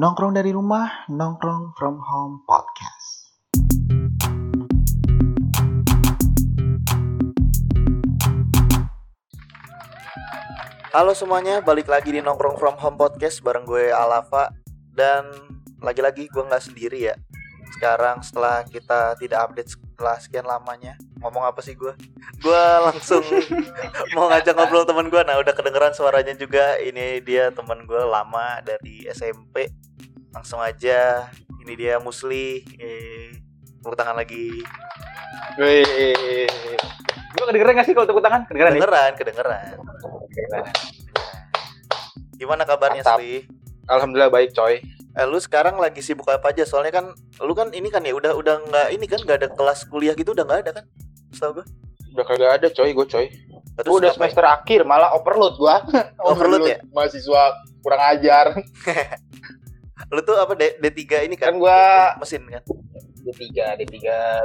Nongkrong dari rumah, nongkrong from home podcast. Halo semuanya, balik lagi di Nongkrong From Home Podcast bareng gue Alava Dan lagi-lagi gue nggak sendiri ya. Sekarang setelah kita tidak update setelah sekian lamanya Ngomong apa sih gue? Gue langsung mau ngajak ngobrol teman gue. Nah udah kedengeran suaranya juga. Ini dia teman gue lama dari SMP Langsung aja Ini dia Musli eh, Tepuk tangan lagi Wih. Gue kedengeran gak sih kalau tepuk tangan? Kedengeran nih? Kedengeran, kedengeran Gimana kabarnya Mantap. Sli? Alhamdulillah baik coy. Eh, lu sekarang lagi sibuk apa aja? Soalnya kan lu kan ini kan ya udah udah nggak ini kan nggak ada kelas kuliah gitu udah nggak ada kan? Setahu gue. Udah kagak ada coy gue coy. Terus udah semester akhir malah overload gua. Overload ya? Mahasiswa kurang ajar. Lu tuh apa D, D3 ini kan? Kan gua mesin kan. D3, D3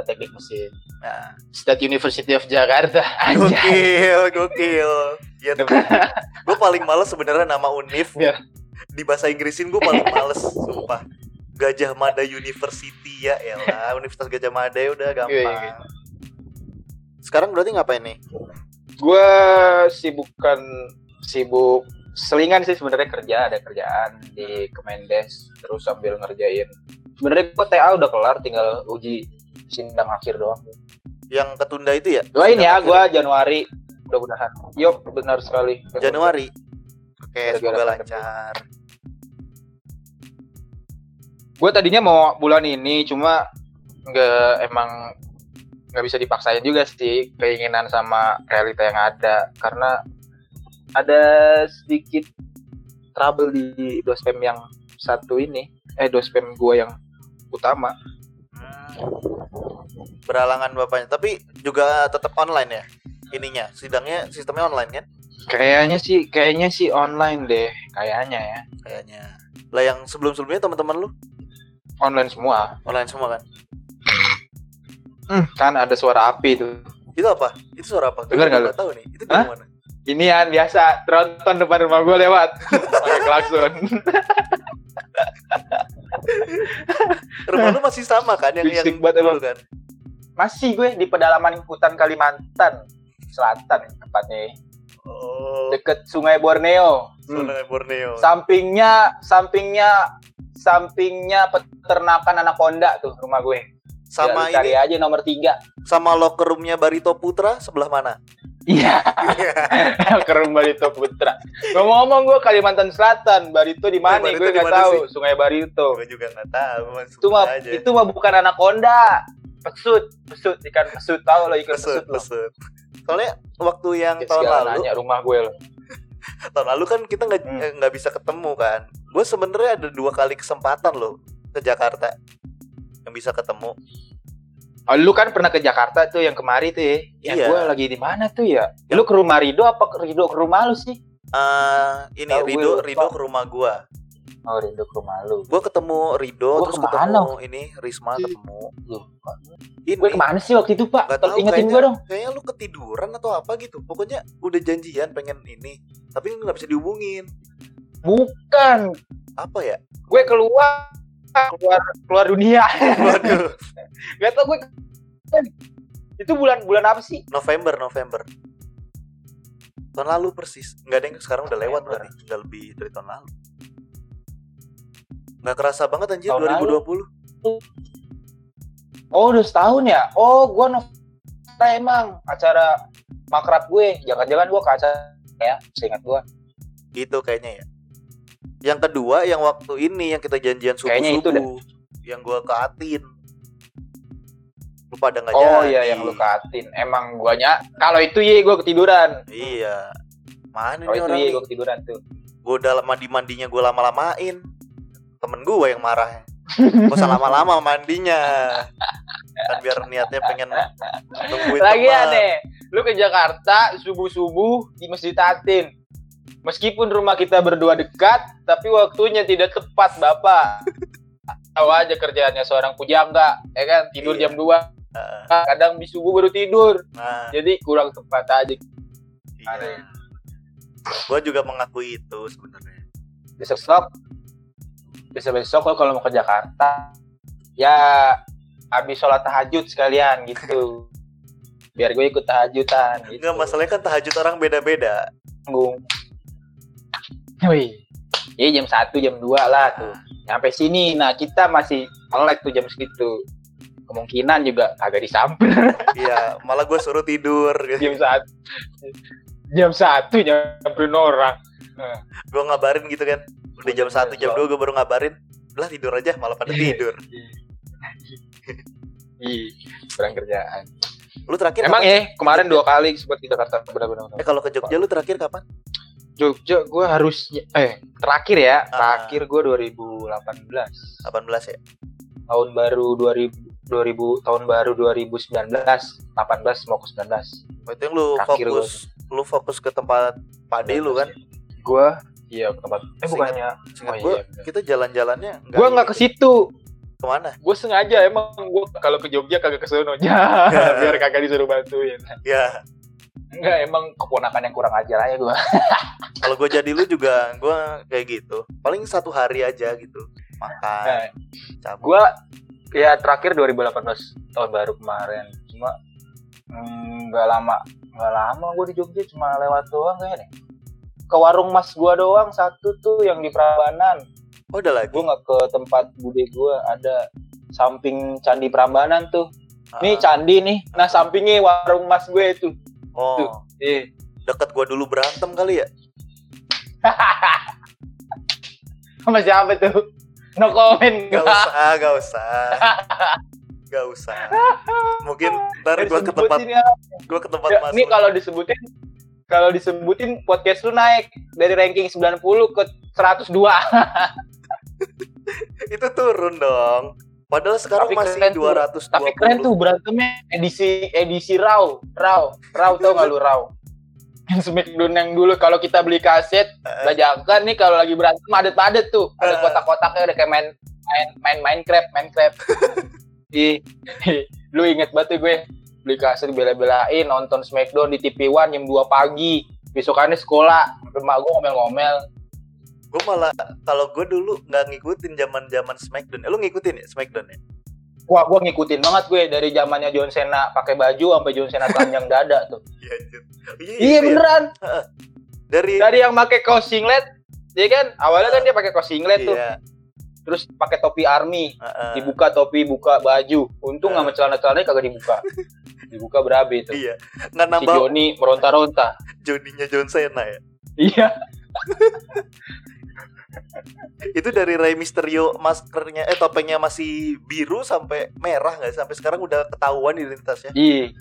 teknik mesin. Nah, State University of Jakarta. Anjay. gokil, gokil. Ya gue paling males sebenarnya nama univ. Iya. Di bahasa Inggrisin gue paling males, sumpah. Gajah Mada University ya elah, Universitas Gajah Mada ya udah gampang. Iya, iya. Sekarang berarti ngapain nih? Gua sibukan sibuk selingan sih sebenarnya kerja ada kerjaan di Kemendes terus sambil ngerjain. Sebenarnya gua TA udah kelar tinggal uji sidang akhir doang. Yang ketunda itu ya? doain ya gua Januari mudah-mudahan. Yuk benar sekali. Januari. Oke, Gara-gara semoga lancar. gue tadinya mau bulan ini cuma nggak emang nggak bisa dipaksain juga sih keinginan sama realita yang ada. Karena ada sedikit trouble di dospem yang satu ini eh dospem gue yang utama Hmm. Beralangan bapaknya, tapi juga tetap online ya ininya. Sidangnya sistemnya online kan? kayaknya sih kayaknya sih online deh kayaknya ya Kayaknya. Lah yang sebelum-sebelumnya teman-teman lu online semua online semua kan? Hmm, kan ada suara api tuh Itu apa? Itu suara apa? Dengar nggak tahu nih. Itu gimana? Ini yang biasa tronton depan rumah gue lewat pakai klakson Rumah lu masih sama kan yang yang Berisik banget dulu emang. kan? Masih gue di pedalaman hutan Kalimantan Selatan tepatnya Oh, deket Sungai Borneo. Hmm. Sungai Borneo. Sampingnya sampingnya sampingnya peternakan anaconda tuh rumah gue. Sama Ya, cari ini aja nomor tiga. sama locker roomnya Barito Putra sebelah mana? Iya, ke rumah Barito Putra. Ngomong-ngomong gue Kalimantan Selatan, Barito di mana? Gue nggak tahu. sih? Sungai Barito. Gue juga nggak tahu. Itu mah aja. itu mah bukan anaconda. Pesut, pesut ikan pesut tahu lo ikan pesut, pesut, pesut. Soalnya waktu yang Ya, tahun lalu nanya rumah gue lo. tahun lalu kan kita nggak Hmm. nggak bisa ketemu kan gue sebenarnya ada dua kali kesempatan loh ke Jakarta yang bisa ketemu Oh, lu kan pernah ke Jakarta tuh yang kemari tuh ya. Yang Iya. gue lagi di mana tuh ya? Lu ke rumah Rido apa ke Rido ke rumah lu sih? Eh ini gue Rido. Rido ke rumah gue Oh, Rido ke rumah lu. gue ketemu Rido Gua terus ke mana? ketemu ini Risma ketemu Lupa. ini Gue ke mana sih waktu itu, Pak? Tolong tahu, ingetin kayaknya- gue dong. kayaknya lu ketiduran atau apa gitu pokoknya udah janjian pengen ini tapi nggak bisa dihubungin Bukan. apa ya Gue keluar keluar keluar dunia. waduh Gak tau gue itu bulan bulan apa sih? November November tahun lalu persis nggak ada yang sekarang udah lewat berarti udah lebih dari tahun lalu nggak kerasa banget anjir Tahun 2020 Oh, udah setahun ya? Oh, gue November emang acara makrab gue. Jangan-jangan gue ke acara ya, seingat gue. gitu kayaknya ya yang kedua yang waktu ini yang kita janjian subuh Kayaknya itu subuh yang gua ke Atin lu pada nggak Oh jadi. iya yang lu katin. Emang guanya kalau itu ye gue ketiduran. iya. Mana Kalau nih itu orang nih? gue ketiduran tuh. gua udah mandi mandinya gua lama-lamain. Temen gua yang marah. Gak usah lama-lama mandinya. Kan biar niatnya pengen nungguin Lagi aneh, lu ke Jakarta subuh-subuh di Masjid Atin. Meskipun rumah kita berdua dekat, tapi waktunya tidak tepat, Bapak. Tahu aja kerjaannya seorang pujangga, ya kan? Tidur Iya. jam 2, Nah, kadang di subuh baru tidur. nah Jadi kurang tepat aja. iya. gua juga mengakui itu sebenarnya Besok stop. besok besok kalau mau ke Jakarta ya habis sholat tahajud sekalian gitu biar gue ikut tahajudan gitu Enggak masalahnya kan tahajud orang beda-beda. tanggung Wih, ya jam 1, jam 2 lah tuh. Sampai sini, nah kita masih melek tuh jam segitu. Kemungkinan juga agak disamper Iya, malah gue suruh tidur. jam 1. Jam 1 nyamperin orang. Gue ngabarin gitu kan. Udah jam 1, jam 2 gue baru ngabarin. Lah tidur aja, malah pada tidur. Ih, kurang kerjaan. Lu terakhir Emang ya, kemarin dua kali sempat di Jakarta benar-benar. Eh kalau ke Jogja lu terakhir kapan? Jogja gue harus eh terakhir ya, Ah. terakhir gue 2018. 18 ya? tahun baru 2000 2000 tahun baru 2019 18 mau ke 19 Itu yang lu Terakhir fokus lu fokus ke tempat Pak D lu kan? gua iya ke tempat eh bukannya Seingat Oh, gua iya, kita jalan-jalannya gua nggak ke situ ke mana? gua sengaja emang gua kalau ke Jogja kagak ke sono biar kagak disuruh bantuin Ya, enggak emang keponakan yang kurang ajar aja gua kalau gue jadi lu juga gua kayak gitu. Paling satu hari aja gitu. Makan, Nah, cabut. gua ya terakhir 2018 tahun baru kemarin cuma mm, nggak lama nggak lama gua di Jogja cuma lewat doang kayaknya deh ke warung mas gua doang satu tuh yang di Prambanan Oh, udah lagi. gue nggak ke tempat bude gue ada samping candi Prambanan tuh nih Ah, candi nih nah sampingnya warung mas gue itu oh, eh deket gua dulu berantem kali ya? sama siapa tuh no comment Gak gua usah, gak usah. Gak usah. Mungkin ntar gua ke tempat ya. gua ke tempat Ya, Mas. lu. kalau disebutin kalau disebutin podcast lu naik dari ranking 90 ke 102 Itu turun dong. Padahal sekarang Tapi masih tuh. 220. tapi keren tuh berantemnya edisi edisi raw raw raw tau gak lu raw yang Smackdown yang dulu kalau kita beli kaset Eh. bajakan nih kalau lagi berantem padet-padet tuh Eh. ada kotak-kotaknya udah kayak main main main Minecraft Minecraft ih ih, lu inget banget tuh gue beli kaset bela-belain nonton Smackdown di TV One jam 2 pagi besokannya sekolah sampai mak gue ngomel-ngomel Gue malah kalau gue dulu nggak ngikutin zaman zaman Smackdown. Eh, lu ngikutin ya Smackdown ya? wah gue ngikutin banget gue dari zamannya John Cena pakai baju sampai John Cena telanjang dada tuh Iya. Iya, iya ya. beneran Dari dari yang pakai kaos singlet ya kan awalnya kan dia pakai kaos singlet tuh iya, terus pakai topi army heeh. dibuka topi buka baju untung Eh. sama celana celananya kagak dibuka dibuka berabe itu Iya. Nggak si nambah Joni meronta-ronta Joninya John Cena ya. iya Itu dari Rey Mysterio maskernya eh topengnya masih biru sampai merah nggak sampai sekarang udah ketahuan identitasnya. iya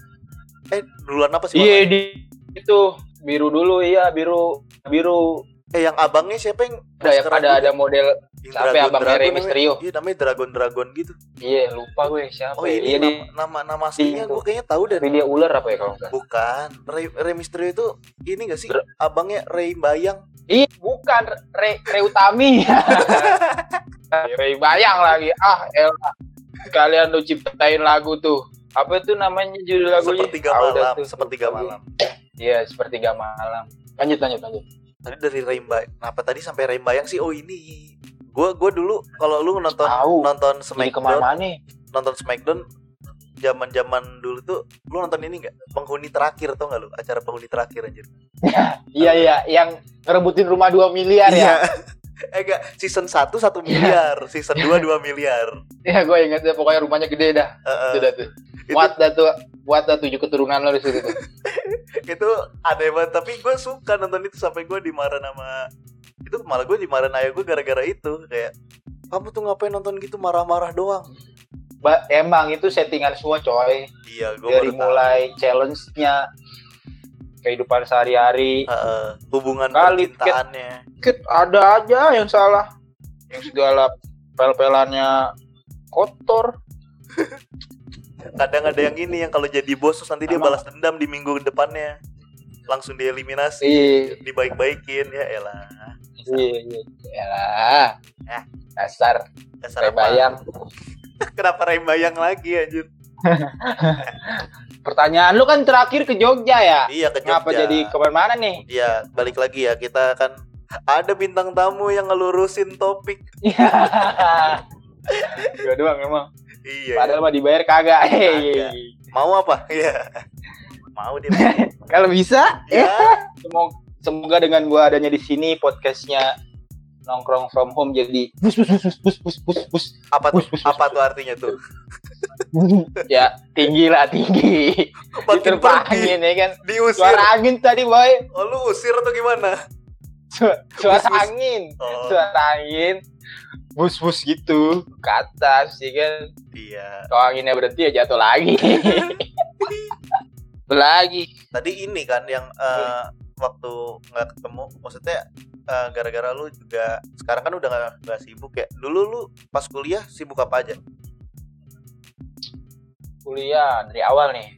Eh duluan apa sih? iya di itu biru dulu iya biru biru Eh yang abangnya siapa yang ada ada ada model siapa ya, Dragon- abangnya Dragon Rey. Mysterio? Iya namanya Dragon Dragon gitu. iya lupa gue siapa Oh ya. ini iya di nama, nama nama aslinya gue kayaknya tahu dari tapi dia ular apa ya kalau enggak bukan Rey, Rey Mysterio itu ini gak sih Dra- abangnya Rey Bayang Ih, bukan Rey Rey Utami. Rey Bayang lagi. Ah, elah. Kalian lu ciptain lagu tuh. Apa itu namanya judul lagunya? sepertiga Ah, malam tuh, sepertiga malam Iya, sepertiga malam. Lanjut, lanjut, lanjut. tadi dari Rey Bayang apa tadi sampai Rey Bayang sih oh ini gue gue dulu kalau lu nonton Tahu. nonton Smackdown nih? nonton Smackdown zaman zaman dulu tuh lu nonton ini nggak penghuni terakhir tau nggak lu acara penghuni terakhir anjir Iya, iya, yang ngerebutin rumah 2 miliar ya. eh enggak season 1 1 miliar season 2 2 miliar Iya, gue inget deh pokoknya rumahnya gede dah. Heeh. Sudah tuh. Buat dah tuh, buat dah tujuh keturunan lo di situ tuh. itu aneh banget tapi gue suka nonton itu sampai gue dimarahin sama itu malah gue dimarahin ayah gue gara-gara itu kayak kamu tuh ngapain nonton gitu marah-marah doang Ba emang itu settingan semua coy. iya gue Dari mulai challenge-nya kehidupan sehari-hari, Heeh, hubungan Kali, percintaannya. Dikit ada aja yang salah. Yang segala pel-pelannya kotor. Kadang ada yang ini yang kalau jadi bos terus nanti dia balas dendam di minggu depannya. Langsung dieliminasi iya. dibaik-baikin ya elah. Iya iya Yalah. Eh. dasar. Dasar kayak apa? bayang kenapa Ray bayang lagi anjir pertanyaan lu kan terakhir ke Jogja ya? Iya ke Jogja. Apa jadi ke mana-mana nih? Iya balik lagi ya kita kan ada bintang tamu yang ngelurusin topik. Iya doang emang. Iya. Padahal mah dibayar kagak. kagak. Iya, iya, iya. Mau apa? Iya. Mau dia. Kalau bisa, ya. Semoga, semoga dengan gua adanya di sini podcastnya nongkrong from home jadi bus bus bus bus bus bus bus apa bus, bus, bus, apa tuh artinya tuh ya tinggi lah tinggi Makin diterbangin pergi. ya kan Diusir. suara angin tadi boy Oh, lu usir atau gimana? Su- suara Bus, bus. angin Oh, suara angin bus bus gitu ke atas ya kan iya. kalau anginnya berhenti ya jatuh lagi lagi Tadi ini kan yang eh, waktu nggak ketemu, maksudnya eh, gara-gara lu juga sekarang kan udah nggak nggak sibuk ya. Dulu lu pas kuliah sibuk apa aja? Kuliah dari awal nih.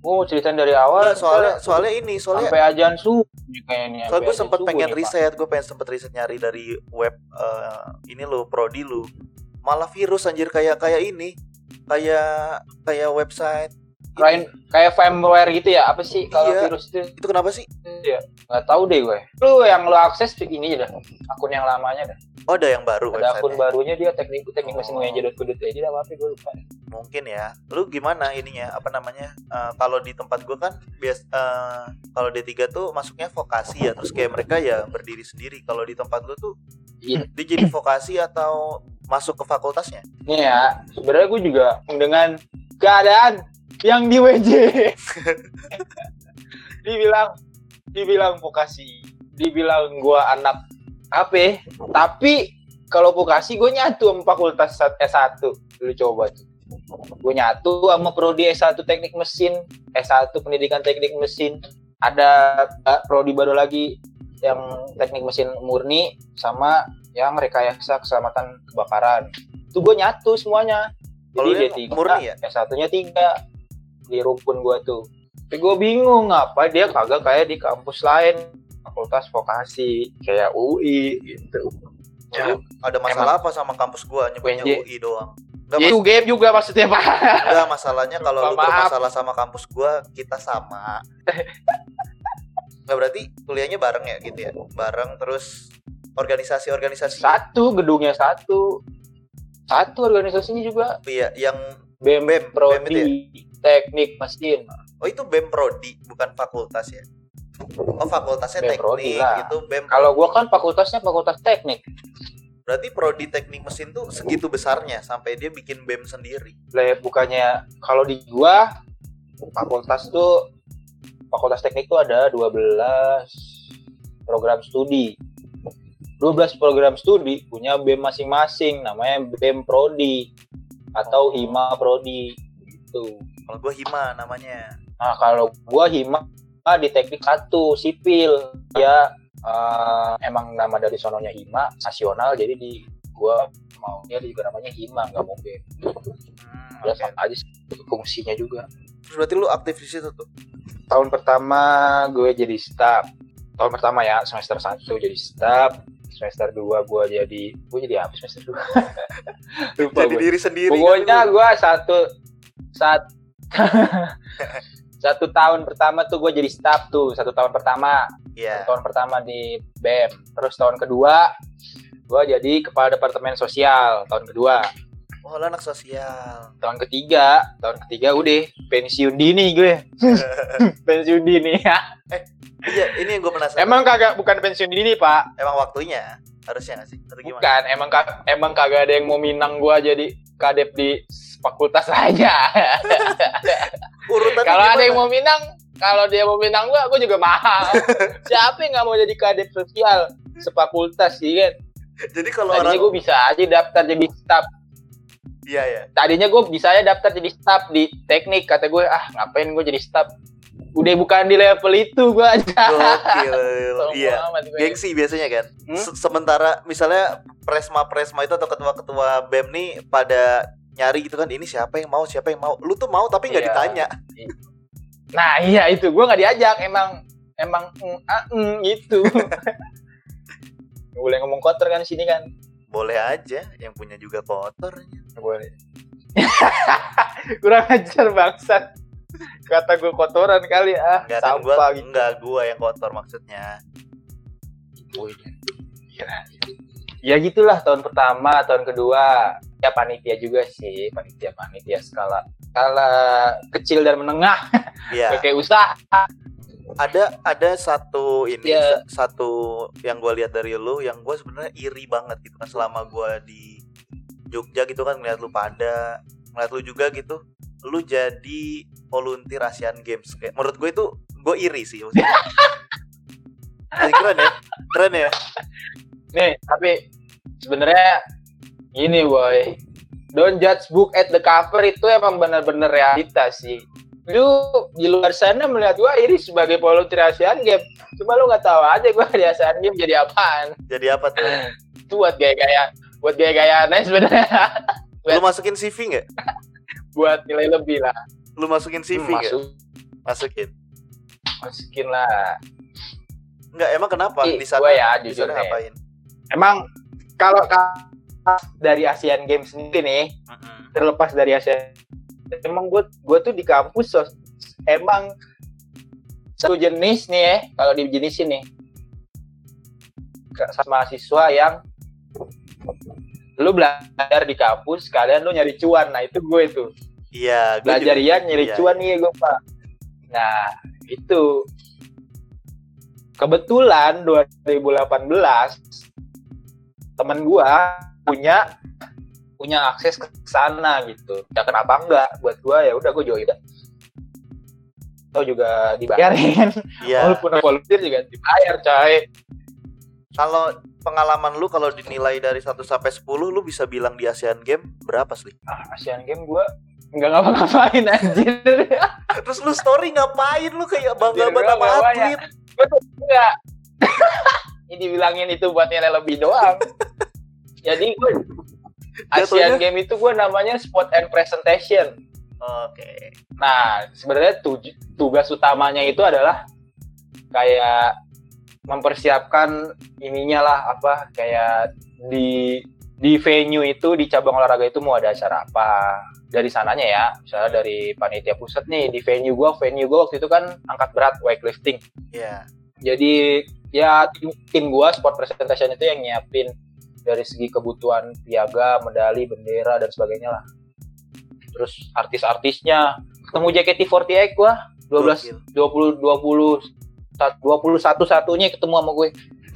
Gue mau ceritain dari awal Nggak, soalnya soalnya ini soalnya sampai ajan nih kayaknya soalnya gue sempet pengen nih, riset gue pengen sempet riset nyari dari web eh, ini lo prodi lu. Malah virus anjir kayak kayak ini. Kayak kayak website Kayak kayak firmware gitu ya apa sih kalau Iya. virus itu? Itu kenapa sih? Nggak tahu deh gue. Lu yang lu akses ini aja dah akun yang lamanya dah. Oh ada yang baru ada akun barunya dia teknik teknik mesin Oh. aja dah apa gue lupa. Mungkin ya. Lu gimana ininya apa namanya Eh, kalau di tempat gue kan bias eh, kalau D3 tuh masuknya vokasi ya terus kayak mereka ya berdiri sendiri. Kalau di tempat lu tuh Iya. dia jadi vokasi atau masuk ke fakultasnya? Nih ya, sebenarnya gue juga dengan keadaan yang di WJ. dibilang dibilang vokasi, dibilang gue anak apa? Tapi kalau vokasi gue nyatu sama fakultas S1. Lu coba tuh. Gue nyatu sama prodi S1 teknik mesin, S1 pendidikan teknik mesin. Ada eh, prodi baru lagi yang teknik mesin murni sama yang rekayasa keselamatan kebakaran. Itu gue nyatu semuanya. Jadi dia tiga, murni ya? S1-nya tiga di rumpun gua tuh. Tapi gue bingung apa dia kagak kayak di kampus lain, fakultas vokasi kayak UI gitu. Lu ada masalah apa sama kampus gua nyebutnya UNJ. UI doang Ya, itu game juga maksudnya pak. Enggak masalahnya kalau lu bermasalah sama kampus gua, kita sama. Enggak berarti kuliahnya bareng ya gitu ya. Bareng terus organisasi-organisasi Satu gedungnya satu, satu organisasinya juga iya yang BEM, BEM, Prodi, BEM Teknik Mesin. oh itu BEM Prodi bukan fakultas ya. Oh fakultasnya BEM teknik Prodi lah. itu BEM. Kalau gua kan fakultasnya fakultas teknik. Berarti prodi teknik mesin tuh segitu besarnya sampai dia bikin BEM sendiri. Lah, bukannya kalau di gua fakultas tuh fakultas teknik tuh ada 12 program studi. 12 program studi punya BEM masing-masing namanya BEM Prodi atau Hima Prodi gitu. Kalau gua Hima namanya. Nah, kalau gua Hima di teknik satu sipil ya eh, emang nama dari sononya Hima nasional jadi di gua mau dia juga namanya Hima nggak mau BEM. Hmm, Ya oke. sama aja sih, fungsinya juga. Terus berarti lu aktif di situ tuh. tahun pertama gue jadi staff tahun pertama ya semester 1 jadi staff semester 2 gue jadi gue jadi apa semester 2 lupa Jadi gue diri sendiri. pokoknya kan gue satu saat satu tahun pertama tuh gue jadi staff tuh satu tahun pertama Iya. tahun pertama di BEM terus tahun kedua gue jadi kepala departemen sosial tahun kedua Oh, lu anak sosial. tahun ketiga tahun ketiga udah pensiun dini gue pensiun dini ya Iya, ini yang gue penasaran. Emang kagak bukan pensiun dini pak? emang waktunya harusnya nggak sih? Atau gimana? Bukan, emang emang kagak ada yang mau minang gua jadi kadep di fakultas aja. Kalau ada yang mau minang, kalau dia mau minang gua, gua juga mau. Siapa yang nggak mau jadi kadep sosial sefakultas sih kan? Jadi kalau Tadinya orang gua bisa aja daftar jadi staff. iya ya. Tadinya gua bisa aja daftar jadi staff di teknik. Kata gue, ah ngapain gua jadi staff? Udah bukan di level itu gua aja. Gokil. Iya. Gengsi biasanya kan. Hmm? Se- Sementara misalnya presma-presma itu atau ketua-ketua BEM nih pada nyari gitu kan ini siapa yang mau siapa yang mau lu tuh mau tapi nggak Iya. ditanya Nah iya itu gue nggak diajak emang emang mm, ah, mm, gitu. Boleh ngomong kotor kan sini kan? boleh aja yang punya juga kotor boleh. Kurang ajar bangsat. Kata gue kotoran kali ah. enggak kan gua Sampah gitu. enggak gua yang kotor maksudnya Poinnya. kira ya gitulah tahun pertama tahun kedua ya panitia juga sih panitia panitia skala skala kecil dan menengah Iya. kayak usaha ada ada satu ini Iya. sa- satu yang gue lihat dari lu yang gue sebenarnya iri banget gitu kan selama gue di Jogja gitu kan ngeliat lu pada ngeliat lu juga gitu lu jadi volunteer Asian Games. Kayak menurut gue itu gue iri sih maksudnya. Keren ya keren ya. Nih tapi sebenarnya gini boy. Don't judge book at the cover itu emang benar-benar realitas sih. Lu di luar sana melihat gua ini sebagai volunteer Asian Games. Cuma lu nggak tahu aja gua di Asian Games jadi apaan. Jadi apa tuh? Itu buat gaya-gaya buat gaya-gayaan aja sebenarnya. Lu masukin CV nggak buat nilai lebih lah. Lu masukin CV Hmm, masuk. Masukin. Masukin lah. Nggak emang kenapa? Ih, di sana gua ya, di jujur sana nih. ngapain? Emang kalau ka- dari Asian Games sendiri nih Mm-mm. terlepas dari Asian emang gue gue tuh di kampus sos, emang satu jenis nih ya kalau di jenis ini. Mahasiswa yang lu belajar di kampus kalian lu nyari cuan. Nah itu gue tuh. Iya belajar juga- iya nyari iya, cuan nih gue pak. Nah itu kebetulan 2018 temen gua punya punya akses ke sana gitu. Ya kenapa enggak? Buat gua ya udah gua join. Atau juga dibayarin. Iya. Walaupun volunteer juga dibayar coy Kalau pengalaman lu kalau dinilai dari 1 sampai 10 lu bisa bilang di Asian Game berapa sih? ah Asian Game gua nggak ngapa-ngapain anjir Terus lu story ngapain lu kayak bangga banget sama atlet? tuh enggak ini dibilangin itu buat nilai lebih doang jadi gue Asian? Game itu gue namanya sport and presentation Oke. nah sebenarnya tugas utamanya itu adalah kayak mempersiapkan ininya lah apa kayak di di venue itu di cabang olahraga itu mau ada acara apa dari sananya ya misalnya dari panitia pusat nih di venue gua venue gua waktu itu kan angkat berat weightlifting Iya. jadi ya tim, tim gua sport presentation itu yang nyiapin dari segi kebutuhan piaga, medali, bendera dan sebagainya lah. Terus artis-artisnya ketemu JKT48 gua 12 Gokil. 20 20 21 satunya ketemu sama gue.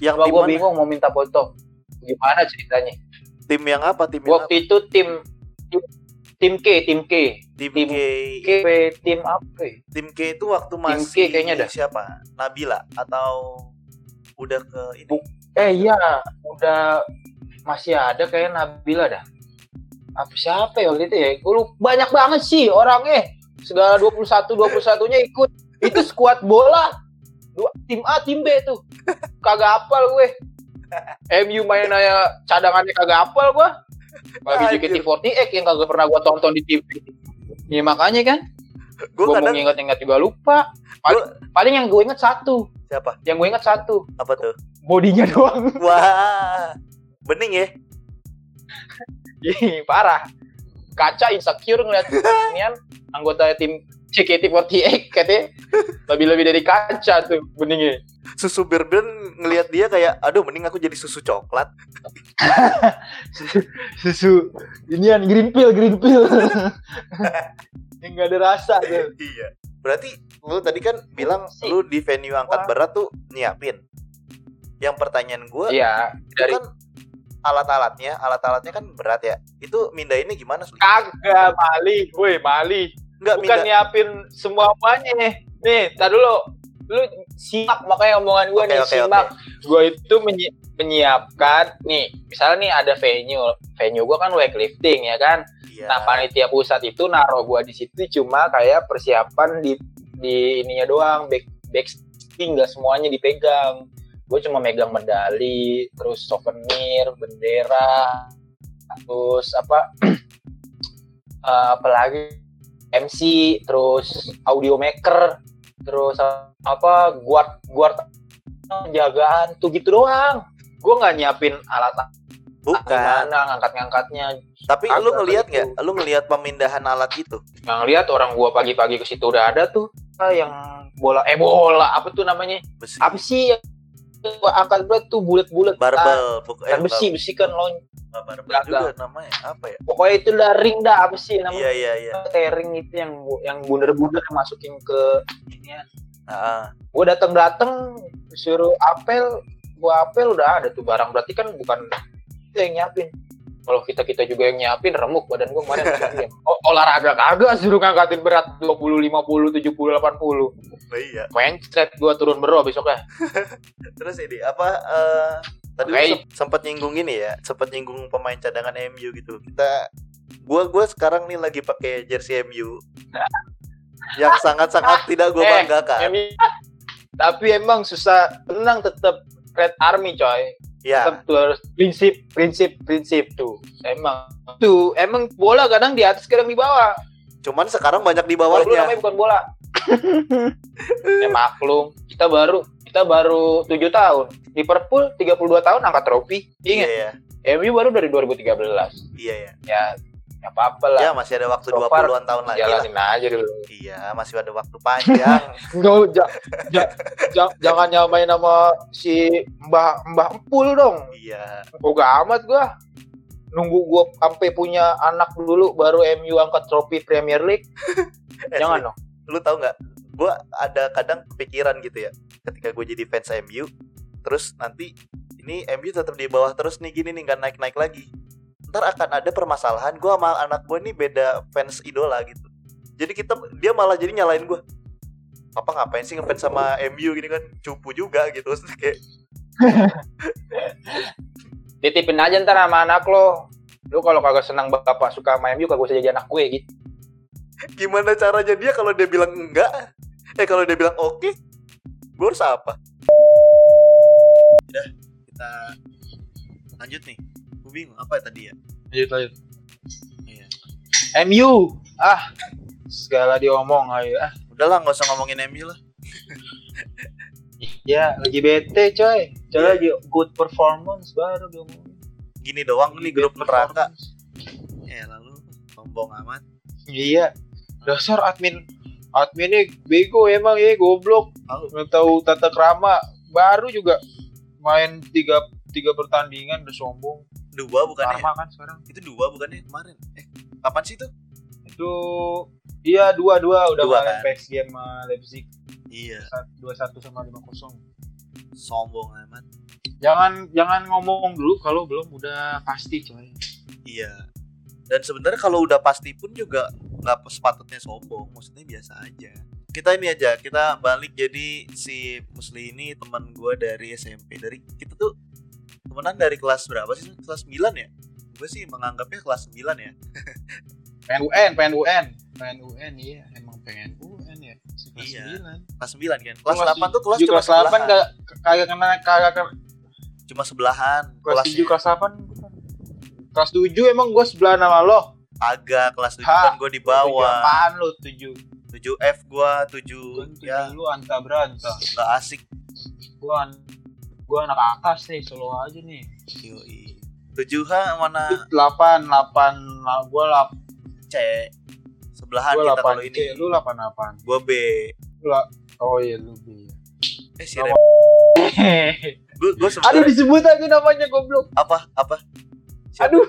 Yang tim mana? bingung mau minta foto. Gimana ceritanya? Tim yang apa? Tim yang apa? Waktu itu tim tim- tim K, tim K. Tim tim K. K tim apa? Tim K itu waktu K masih kayaknya dah. siapa? Nabila atau udah ke ini? Eh iya, udah masih ada kayak Nabila dah. Apa siapa ya waktu itu ya? Gue lupa. banyak banget sih orangnya. Segala 21 21-nya ikut. Itu skuad bola. Dua, tim A, tim B tuh. Kagak apal gue. MU main aja cadangannya kagak apal gue. Bagi Anjir. JKT48 yang kagak pernah gue tonton di TV. Ya makanya kan, Gue mau kadang inget-inget juga lupa. Paling, paling yang gue inget satu. siapa? Yang gue inget satu. Apa tuh? Bodinya doang. Wah. Bening ya? Ih, parah. Kaca insecure ngeliat inian anggota tim CKT48 katanya lebih-lebih dari kaca tuh beningnya. Susu Berben ngelihat dia kayak aduh mending aku jadi susu coklat. Susu inian green pill, green pill. Yang gak ada rasa tuh. Iya. Berarti lu tadi kan bilang Sih. lu di venue angkat Wah. berat tuh nyiapin. Yang pertanyaan gue Iya, dari kan alat-alatnya, alat-alatnya kan berat ya. Itu mindainnya gimana sih? kagak Mali, woi Mali. Enggak Bukan minda. nyiapin semuanya nih. Nih, tar dulu. Lu simak makanya omongan gue Oke nih oke simak. oke. gue itu menyi- menyiapkan nih misalnya nih ada venue venue gue kan weightlifting ya kan Iya. nah panitia pusat itu naruh gue di situ cuma kayak persiapan di di ininya doang back backsting nggak semuanya dipegang gue cuma megang medali terus souvenir bendera terus apa eh, apalagi MC terus audio maker terus apa guard guard penjagaan tuh gitu doang gue nggak nyiapin alat Bukan. gimana ngangkat-ngangkatnya Tapi Agak lu ngelihat gitu. nggak? Lu ngelihat pemindahan alat itu? nggak ngeliat orang gua pagi-pagi ke situ udah ada tuh yang bola eh bola apa tuh namanya Besi. apa sih yang, angkat berat tuh bulat-bulat barbel bukan kan besi besi kan nggak barbel juga namanya apa ya? Pokoknya itu udah ring dah apa sih iya namanya iya iya. Kayak ring itu yang yang bundar-bundar masukin ke ini Ah, gue datang datang suruh apel gua apel udah ada tuh barang. Berarti kan bukan kita yang nyiapin kalau kita kita juga yang nyiapin remuk badan gua kemarin oh, olahraga kagak suruh ngangkatin berat 20 50 70 80 oh iya. Mencret gua turun bero besoknya. Terus ini apa eh tadi sem- sempat nyinggung ini ya sempat nyinggung pemain cadangan MU gitu. Kita gua gua sekarang nih lagi pakai jersey MU yang sangat-sangat tidak gua Eh, banggakan. Tapi emang susah tenang tetap Red Army coy ya harus prinsip prinsip prinsip tuh. Emang. Tuh emang bola kadang di atas kadang di bawah. Cuman sekarang banyak di Kalau bawahnya namanya bukan bola. ya maklum, kita baru kita baru 7 tahun. Liverpool 32 tahun angkat trofi. iya Ingat, ya MU baru dari 2013. iya ya Ya, ya apa-apa lah. ya masih ada waktu So far, 20-an tahun lagi lah Jalanin aja dulu. iya masih ada waktu panjang Enggak, ja, ja- ja- jangan nyamain nama si Mbah Mbah Empul dong. iya Boga amat gua. Nunggu gua sampai punya anak dulu baru MU angkat trofi Premier League. Eh, Jangan dong. lu tahu nggak gue ada kadang kepikiran gitu ya ketika gue jadi fans MU terus nanti ini MU tetap di bawah terus nih gini nih nggak naik naik lagi ntar akan ada permasalahan gue sama anak gue nih beda fans idola gitu. Jadi kita dia malah jadi nyalain gue apa ngapain sih ngefans sama MU gini kan? Cupu juga gitu Terus kayak titipin aja ntar sama anak lo. Lu kalau kagak senang bapak suka sama MU kagak usah jadi anak gue gitu. Gimana caranya dia kalau dia bilang enggak? Eh kalau dia bilang oke gue harus apa? Udah kita lanjut nih bingung apa tadi ya? Lanjut lanjut. Iya. MU ah segala diomong ayo. Ah. Udahlah nggak usah ngomongin MU lah. Ya lagi bete coy. Coy Iya. lagi good performance baru diomongin. Gini doang nih grup neraka. Ya lalu sombong amat. Iya. Dasar admin adminnya bego emang ya goblok. Nggak tahu tata krama. Baru juga main tiga tiga pertandingan udah sombong dua bukannya karma kan sekarang. Itu dua bukannya kemarin? Eh kapan sih itu? Itu iya dua dua. Udah Dua, kan? PSG sama Leipzig. Iya. Dua satu sama lima kosong. Sombong amat. Jangan jangan ngomong dulu kalau belum udah pasti coy. Iya. Dan sebenarnya kalau udah pasti pun juga nggak sepatutnya sombong. Maksudnya biasa aja. Kita ini aja kita balik jadi si Musli ini teman gue dari SMP dari kita tuh temenan dari kelas berapa sih? Kelas 9 ya? Gue sih menganggapnya kelas 9 ya. Pengen UN pengen UN pengen UN iya. Emang pengen UN ya? Kelas Iya. sembilan. kelas 9 kan? Kelas Kelas 8 tuh kelas cuma kelas delapan sebelahan. kagak kena kagak cuma sebelahan. Kelas kelasnya. tujuh kelas delapan bukan. kelas tujuh emang gue sebelah nama lo? Agak kelas 7 Ha, kan gue di bawah. apaan lo tujuh? 7F gue 7 Gua tujuh ya. lu anta beranta nggak asik. Gue gue anak atas nih solo aja nih. Yoi. 7H mana? Delapan delapan gue lap C. Sebelahan gue kita kalau C ini. lu delapan delapan. Gue B. Lu la- oh iya lu B eh si Nama- gue gue aduh sebenarnya disebut aja namanya goblok. Apa? Apa? Aduh.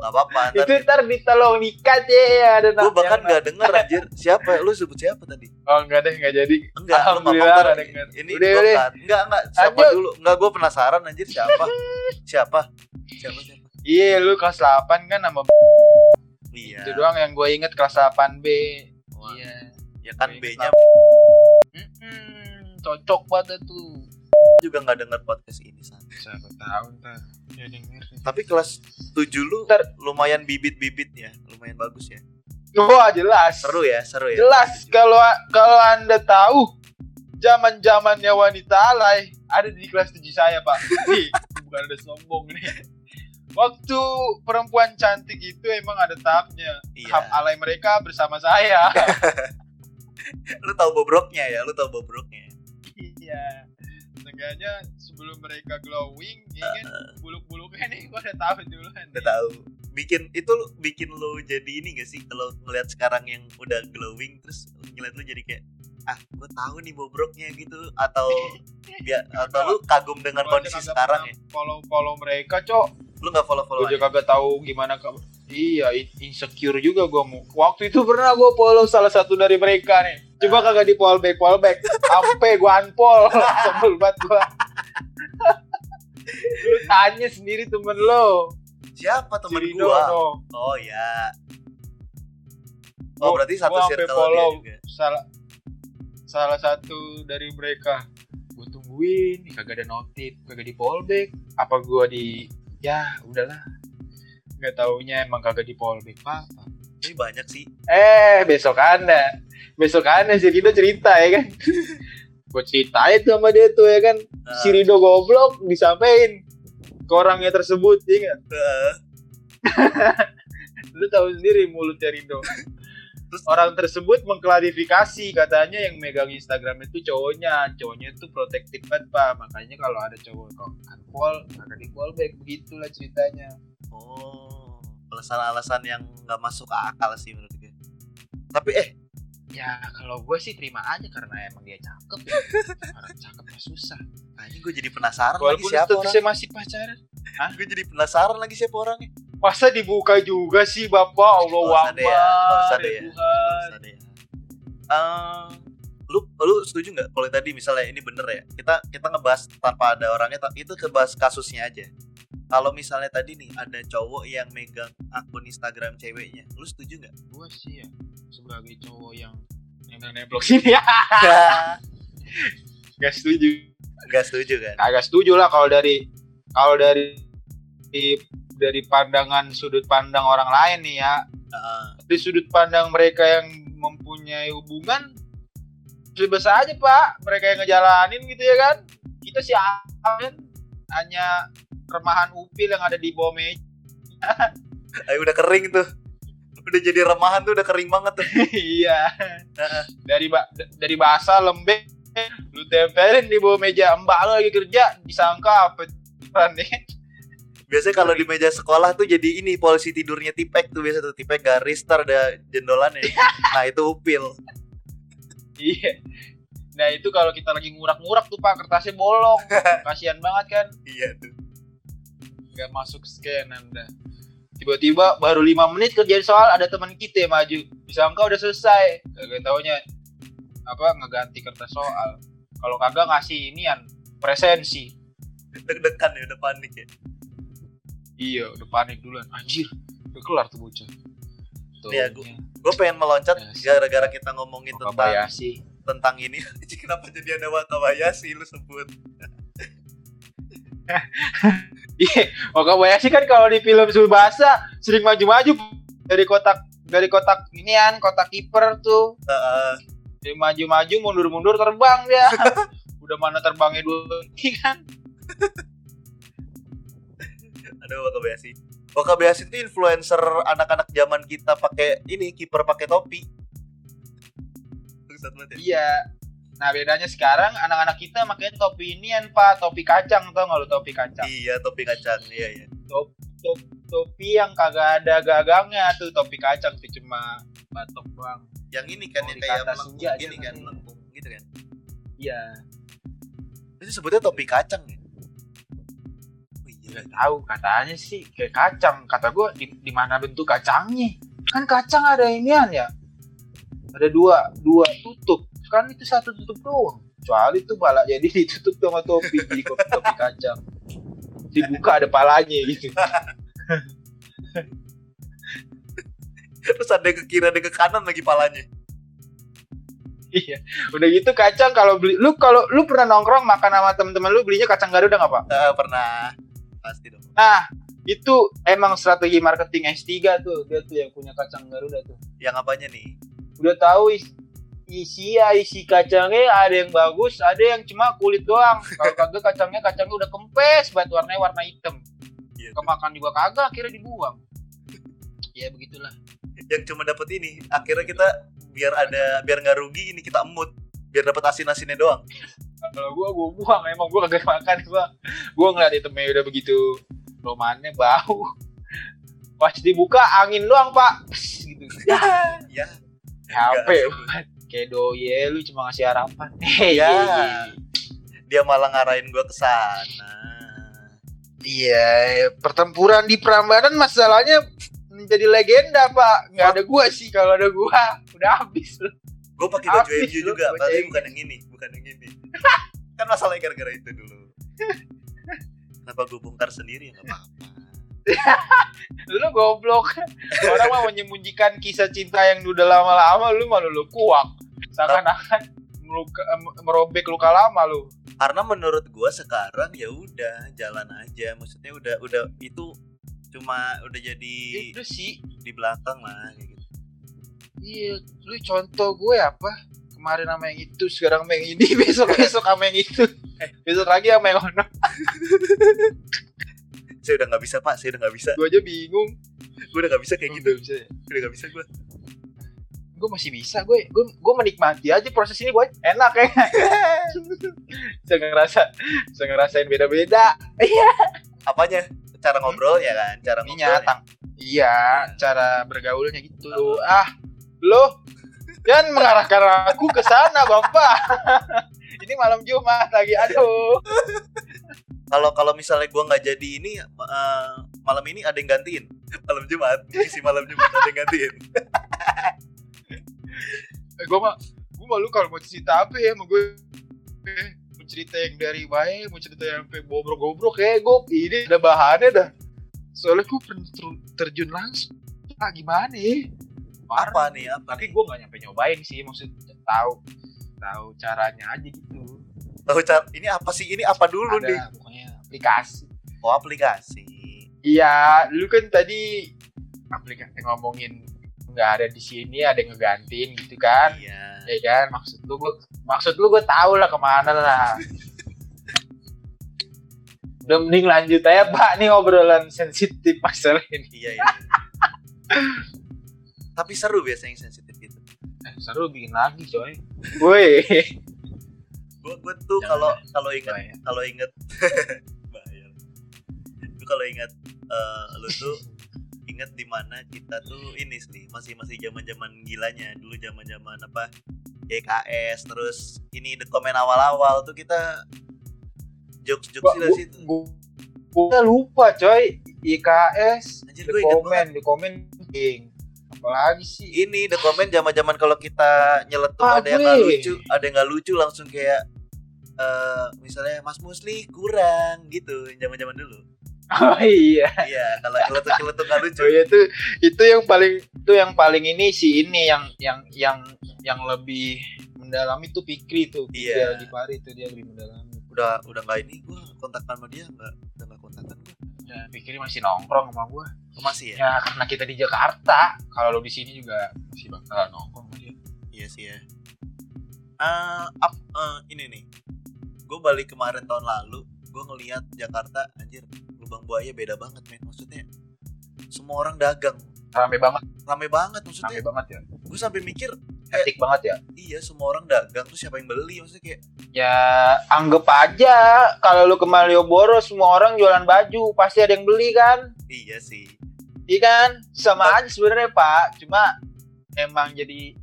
Nggak apa-apa itu ntar ditolong nikat ya ada gue bahkan nggak denger anjir. Siapa? Lu sebut siapa tadi? Oh enggak deh enggak jadi. Enggak lu ngomong ntar ini Udah, udah. enggak enggak siapa Lanjut. dulu? Enggak gue penasaran anjir. Siapa? Siapa? Siapa siapa? Iya lu kelas 8 kan sama iya. Itu doang yang gue inget kelas 8 B. Iya. Ya kan B-nya Mm-mm, cocok banget tuh juga nggak denger podcast ini san. Siapa tahu ntar ya denger tapi kelas 7 lu Ntar- lumayan bibit-bibit ya lumayan bagus ya. Wah jelas. Seru ya seru ya. Jelas kalau kalau anda tahu zaman zamannya wanita alay ada di kelas 7 saya pak. Nih, bukan ada sombong nih. Waktu perempuan cantik itu emang ada tahapnya. Iya. Tahap alay mereka bersama saya. Lu tahu bobroknya ya lu tahu bobroknya iya Seenggaknya sebelum mereka glowing ya kan buluk-buluknya nih gua udah tahu duluan udah tahu. Bikin itu lu- bikin lu jadi ini gak sih? Kalau ngeliat sekarang yang udah glowing terus ngeliat lu jadi kayak ah gue tahu nih bobroknya gitu. Atau dia atau lu kagum dengan kondisi sekarang ya? follow follow mereka cok. Lu nggak follow follow gue juga kagak tahu gimana kabar iya in- insecure juga gue mau waktu itu pernah gue follow salah satu dari mereka nih coba kagak di follow back follow back. Sampai gue unfollow sebel banget gue lu tanya sendiri temen lo siapa temen si Rino, gua no. oh ya oh berarti satu gua circle follow dia juga. salah salah satu dari mereka. Gue tungguin kagak ada notif kagak di fallback apa gue di ya udahlah. Nggak taunya emang kagak di fallback apa ini banyak sih. Eh besok anda besok anda si Rido cerita ya kan? Gue ceritain tuh sama dia tuh ya kan? Nah, si Rido goblok disampaikan ke orangnya tersebut ya eh, lu tahu sendiri mulutnya Rido. Terus- orang tersebut mengklarifikasi katanya yang megang Instagram itu cowoknya. Cowoknya itu protektif banget pak. Makanya kalau ada cowok kok unfollow maka di back begitulah ceritanya. Oh alasan-alasan yang nggak masuk akal sih menurut gue tapi eh ya kalau gue sih terima aja karena emang dia cakep. Ya orang cakep mah susah. Anjing gue jadi penasaran lagi walaupun siapa statusnya orang. masih pacaran. Gue jadi penasaran lagi siapa orangnya. Masa dibuka juga sih bapak? Allah deh ya, deh ya ya. Tuhan. Ya. Eh, lu lu setuju nggak kalau tadi misalnya ini bener ya? Kita kita ngebahas tanpa ada orangnya tapi itu ngebahas kasusnya aja kalau misalnya tadi nih ada cowok yang megang akun Instagram ceweknya lu setuju nggak? Gue sih ya sebagai cowok yang nempel nemplok sini ya. Gak setuju. Nggak setuju kan? Agak setuju lah kalau dari kalau dari di- dari pandangan sudut pandang orang lain nih ya. Heeh. dari sudut pandang mereka yang mempunyai hubungan bebas aja pak. Mereka yang ngejalanin gitu ya kan. Kita sih kan hanya remahan upil yang ada di bawah meja. Ayo, udah kering tuh. Udah jadi remahan tuh udah kering banget tuh. Iya. Heeh. dari ba dari bahasa lembek lu tempelin di bawah meja mbak lu lagi kerja disangka apa nih biasanya kalau di meja sekolah tuh jadi ini polisi tidurnya tipek tuh biasa tuh tipek garis tar ada jendolannya nah itu upil. Iya. Nah itu kalau kita lagi ngurak-ngurak tuh pak kertasnya bolong, kasihan banget kan, iya tuh nggak masuk scanan dah. Tiba-tiba baru lima menit kerjain soal ada teman kita yang maju, disangka udah selesai, kagak taunya apa ngeganti kertas soal. Kalau kagak ngasih inian presensi. deg-degan ya udah panik ya Iya, udah panik duluan. Anjir, udah kelar tuh bocah. Tuh, Iya, gua- gue pengen meloncat Ya, gara-gara kita ngomongin tentang Wakabayashi. tentang ini kenapa jadi ada Wakabayashi lu sebut Wakabayashi kan kalau di film Subasa sering maju-maju dari kotak dari kotak inian, kotak kiper tuh. Heeh. Dia maju-maju mundur-mundur terbang dia. Udah mana terbangnya dua ini kan. ada Wakabayashi Wakabayashi itu influencer anak-anak zaman kita pakai ini kiper pakai topi ya. Iya. Nah bedanya sekarang anak-anak kita makanya topi inian pak, topi kacang tau nggak lu topi kacang? iya topi kacang iya iya Top, top, topi yang kagak ada gagangnya tuh topi kacang tuh cuma batok doang. yang ini kan yang kayak melengkung gini kan melengkung gitu kan Iya. itu sebutnya topi kacang ya oh, iya Nggak tahu katanya sih kayak kacang. Kata gue di, di mana bentuk kacangnya? Kan kacang ada inian ya. Ada dua dua tutup. Kan itu satu tutup doang. Kecuali tuh pala jadi ditutup sama topi jadi topi, topi kacang. Dibuka ada palanya gitu. terus ada ke kiri ada ke kanan lagi palanya Iya. Udah gitu kacang kalau beli lu kalau lu pernah nongkrong makan sama temen-temen lu belinya kacang garuda nggak pak? Eh, pernah pasti dong Nah itu emang strategi marketing S3 tuh dia tuh yang punya kacang garuda tuh. yang apanya nih udah tahu isi ya isi kacangnya ada yang bagus ada yang cuma kulit doang. Kalau kagak kacangnya kacangnya udah kempes banget warnanya warna hitam. Iya. kemakan juga kagak akhirnya dibuang. Ya begitulah. Yang cuma dapat ini akhirnya kita biar ada biar nggak rugi ini kita emut. Biar dapat asin asinnya doang. Kalau gua gua buang emang gua kagak makan gua. Gua ngeliat itemnya udah begitu. Romannya bau. Pas dibuka angin doang pak. Pss, gitu. Ya. Ya HP Nggak. Kayak ya, lu cuma ngasih harapan Ya. iya, iya. Dia malah ngarahin gue ke sana. Iya, pertempuran di Prambanan masalahnya menjadi legenda, Pak. Nggak ada gua sih, kalau ada gua udah habis lu. Gue pakai baju MU juga, tapi bukan yang ini, bukan yang ini. kan masalahnya gara-gara itu dulu. Kenapa gue bongkar sendiri nggak apa-apa. Lu goblok. Orang mah menyembunyikan kisah cinta yang udah lama-lama, lu malu lu kuak. Seakan-akan merobek luka lama lu. Karena menurut gue sekarang ya udah jalan aja. Maksudnya udah udah itu cuma udah jadi Itu sih. di belakang lah kayak gitu. Iya, lu contoh gue apa? Kemarin sama yang itu, sekarang sama yang ini, besok-besok sama yang itu. Eh, besok lagi sama yang ono. Saya udah nggak bisa pak, saya udah nggak bisa. Gue aja bingung. Gue udah nggak bisa kayak gitu. Nggak bisa ya? Udah nggak bisa gue. gue masih bisa gue gue gue menikmati aja proses ini gue enak ya saya ngerasa saya ngerasain beda beda Apanya? Cara ngobrol ya kan? Cara ininya ngobrol. tang iya cara bergaulnya gitu ah lo jangan mengarahkan aku ke sana bapak ini malam jumat lagi aduh Kalau kalau misalnya gue nggak jadi ini eh, malam ini ada yang gantiin. Malam Jumat, isi malam Jumat ada yang gantiin. gue mah gue malu kalau mau cerita apa ya sama gue Eh, mau cerita yang dari baik mau cerita yang sampai bobrok-bobrok kayak gue ini ada bahannya dah soalnya gue terjun langsung ah gimana ya Apa nih? Apa tapi nih? gue gak nyampe nyobain sih maksudnya tahu tahu caranya aja gitu Tahu cara ini apa sih? Ini apa dulu nih? ada pokoknya aplikasi Oh aplikasi. iya lu kan tadi aplikasi ngomongin nggak ada di sini ada yang ngegantiin gitu kan Iya. ya kan maksud lu gue maksud lu gue tahu lah ke mana lah udah mending lanjut aja pak nih obrolan sensitif masalah ini Iya iya. Tapi seru biasanya yang sensitif gitu. eh, seru bikin lagi coy woi Gue gue tuh kalau kalau inget Bahaya. kalau inget kalau inget eh, lu tuh inget di mana kita tuh ini sih masih masih zaman zaman gilanya dulu zaman zaman apa YKS terus ini the comment awal-awal tuh kita jokes jokes di situ. gua lupa coy. IKS anjir gue inget komen di komen king. Apalagi sih? Ini the comment zaman zaman kalau kita nyeletuk Ah, ada yang nggak gue. lucu ada yang nggak lucu langsung kayak eh misalnya Mas Musli kurang gitu zaman zaman dulu oh iya. Iya kalau nyeletuk nggak lucu. Oh iya itu itu yang paling itu yang paling ini sih ini yang yang yang yang lebih mendalami tuh Pikri tuh. Iya. di Pari itu dia lebih mendalami. Udah udah nggak ini gue kontakkan sama dia nggak udah nggak kontakkan gue ya Pikri masih nongkrong sama gua. Masih ya? Ya karena kita di Jakarta. Kalau lo di sini juga masih bakal nongkrong sama dia. Iya sih ya. Eh, up eh, ini nih. Gue balik kemarin tahun lalu gue ngelihat Jakarta anjir lubang buaya beda banget men. Maksudnya semua orang dagang. Rame banget. Rame banget rame maksudnya banget ya. gue sampai mikir etik banget ya. iya semua orang dagang tuh siapa yang beli? Maksudnya kayak ya anggap aja kalau lu ke Malioboro semua orang jualan baju pasti ada yang beli kan? Iya sih. Iya kan? Sama aja sebenarnya pak. Cuma emang jadi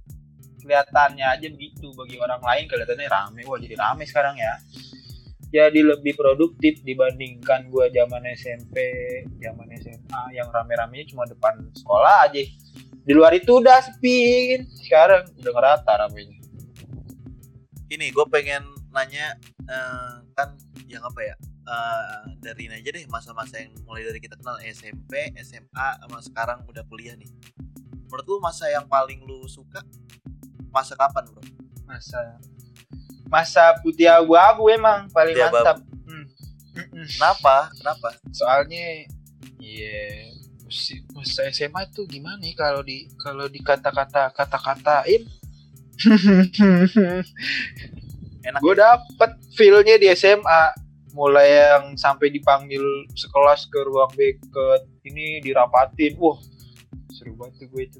kelihatannya aja begitu bagi orang lain kelihatannya rame. Wah jadi rame sekarang ya jadi lebih produktif dibandingkan gua zaman SMP zaman SMA yang rame-ramenya cuma depan sekolah aja. Di luar itu udah sepi sekarang udah ngerata ramenya. Ini gue pengen nanya eh, kan yang apa ya eh, dari ini aja deh masa-masa yang mulai dari kita kenal SMP SMA sama sekarang udah kuliah nih. Menurut lu masa yang paling lu suka masa kapan bro? Masa masa putih abu-abu emang paling Putih mantap. Hmm. Mm-mm. kenapa? Kenapa? Soalnya iya si- masa SMA tuh gimana nih kalau di kalau di kata-kata kata-katain? Enak. Gue dapet feelnya di SMA mulai yang sampai dipanggil sekelas ke ruang B ke ini dirapatin. Wah seru banget tuh gue itu.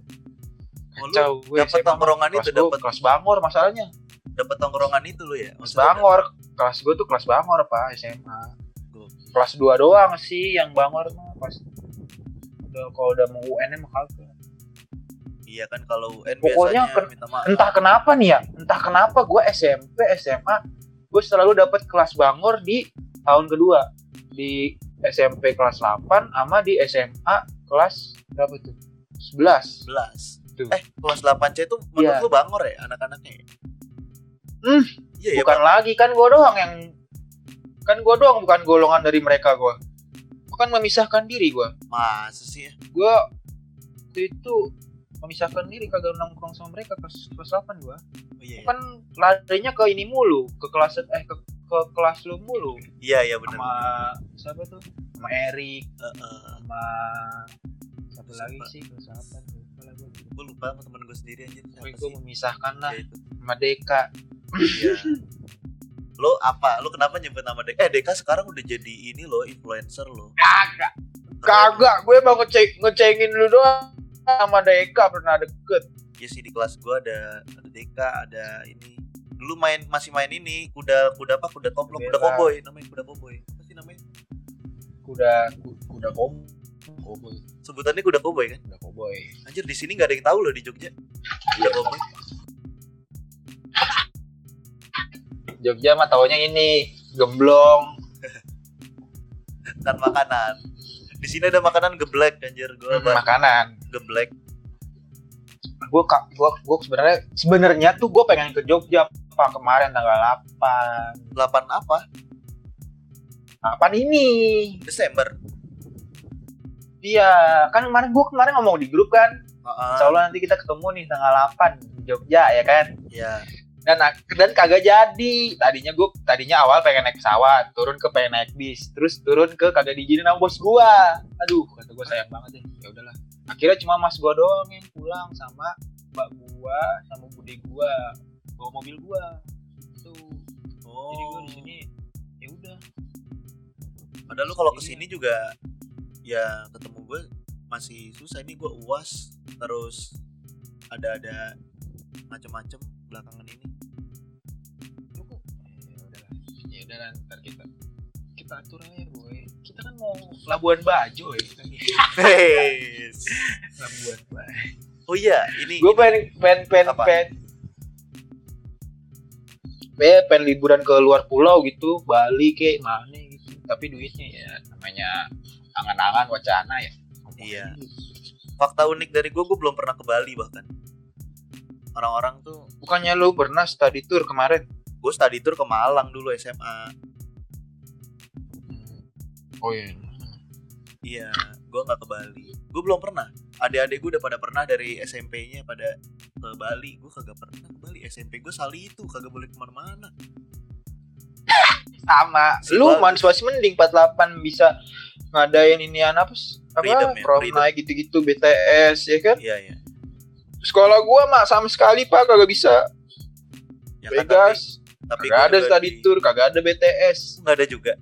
Oh, Kacau gue mah. tongkrongan Kelas itu, gua dapet- kelas bangor masalahnya dapet tongkrongan itu lu ya kelas Maksudnya bangor kelas gue tuh kelas bangor pak SMA kelas 2 doang sih yang bangor mah pas udah kalau udah mau UN mah kagak Iya kan kalau UN Pokoknya biasanya minta maaf. entah kenapa nih ya entah kenapa gue SMP SMA gue selalu dapat kelas bangor di tahun kedua di SMP kelas 8 sama di SMA kelas berapa tuh 11 11. Tuh. Eh, kelas 8C itu menurut Iya. lu bangor ya anak-anaknya? Ya? Hmm, Iya ya, bukan Bang. lagi kan gue doang yang kan gue doang bukan golongan dari mereka gue kan memisahkan diri gue Masa sih ya? gue waktu itu memisahkan diri kagak nongkrong sama mereka kelas kelas 8 gue Oh, iya, iya. kan larinya ke ini mulu ke kelas eh ke, ke kelas lu mulu Iya, iya benar. sama siapa tuh sama Erik Heeh. sama satu Siapa? lagi sih kelas 8 lupa lah gue lupa sama temen gue sendiri. Siapa Pokoknya gue memisahkan lah Iya, itu. sama Deka Iya. lo apa? Lo kenapa nyebut nama Deka? Eh, Deka sekarang udah jadi ini loh, influencer loh. kagak. Kagak gue emang ngecek ngecengin lu doang. Sama Deka pernah deket. Iya sih di kelas gue ada ada Deka, ada ini. Dulu main masih main ini kuda kuda apa? Kuda komplok kuda koboi namanya kuda koboi. Apa sih namanya? Kuda ku- kuda kom koboi. Sebutannya kuda koboi kan? Kuda koboi. Anjir di sini nggak ada yang tahu loh di Jogja. Kuda koboi Jogja mah taunya ini gemblong. Kan makanan. Di sini ada makanan geblek anjir. Gue Hmm, makanan. Geblek. Gue kak gue gue sebenarnya sebenarnya tuh gue pengen ke Jogja pak kemarin tanggal 8 8 apa? 8 ini. Desember. Iya kan kemarin gue kemarin ngomong di grup kan. Heeh. Insya Allah nanti kita ketemu nih tanggal 8 di Jogja ya kan? Ya dan dan kagak jadi. Tadinya gue tadinya awal pengen naik pesawat turun ke pengen naik bis terus turun ke kagak diizinin sama bos gua. Aduh kata gue sayang banget deh. Ya udahlah. Akhirnya cuma mas gua doang yang pulang sama mbak gua sama bude gua bawa mobil gua. Itu oh. Jadi gua di sini ya udah. Padahal lu kalau ke sini juga ya ketemu gue masih susah. Ini gue uas terus ada ada macem-macem belakangan ini udah lah, ntar kita. Kita atur aja boy. Kita kan mau Labuan Bajo ya kita. Labuan Bajo. Oh iya ini gue pengen pengen pengen Apa? pengen pengen, pengen liburan ke luar pulau gitu Bali kayak mana gitu. Tapi duitnya ya namanya angan-angan wacana ya. Iya. fakta unik dari gue gue belum pernah ke Bali bahkan. Orang-orang tuh bukannya lu pernah study tour kemarin gue study tour ke Malang dulu SMA oh iya iya. Gue nggak ke Bali. Gue belum pernah. Adik-adik gue udah pada pernah dari SMP-nya pada ke Bali. Gue kagak pernah ke Bali. SMP gue sali itu kagak boleh ke mana-mana. Sama. Si lu mahasiswa sih mending 48 bisa ngadain ini apa s- Freedom apa ya, prom night gitu-gitu BTS ya kan? Iya iya. Sekolah gua mah sama sekali pak kagak bisa. Ya kan, Vegas tapi, kagak ada study di- tour kagak ada BTS nggak ada juga.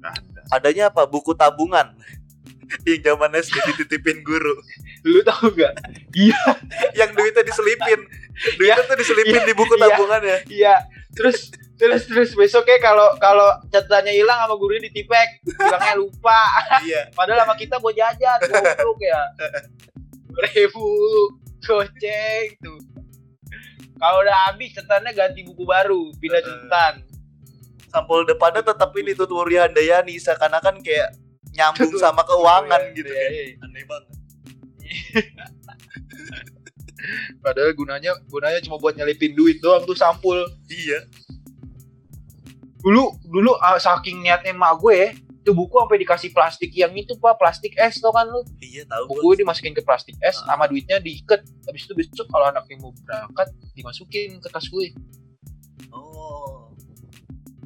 Nggak ada. adanya apa? Buku tabungan. Yang zaman SD dititipin guru. Lu tau gak yang duitnya diselipin. Duitnya tuh diselipin di buku Iya. tabungannya Iya, terus terus terus besoknya kalau kalau catatannya hilang sama gurunya ditipek, bilangnya lupa. iya. Padahal sama kita mau jajan, goblok ya. Ribu goceng tuh. Kalau udah habis catatannya ganti buku baru, pindah Heeh. catatan. sampul depannya tetap ini tuh Wuri Handayani seakan-akan kayak nyambung sama keuangan gitu kan Iya, iya. aneh banget Padahal gunanya gunanya cuma buat nyelipin duit doang tuh sampul. iya Dulu dulu ah, saking niatnya emak gue, tuh buku sampai dikasih plastik yang itu pak plastik es tau kan lu? Iya tahu buku gua. dimasukin ke plastik es Ah. sama duitnya diikat. Habis itu besok kalau anaknya mau berangkat dimasukin ke tas gue. Oh.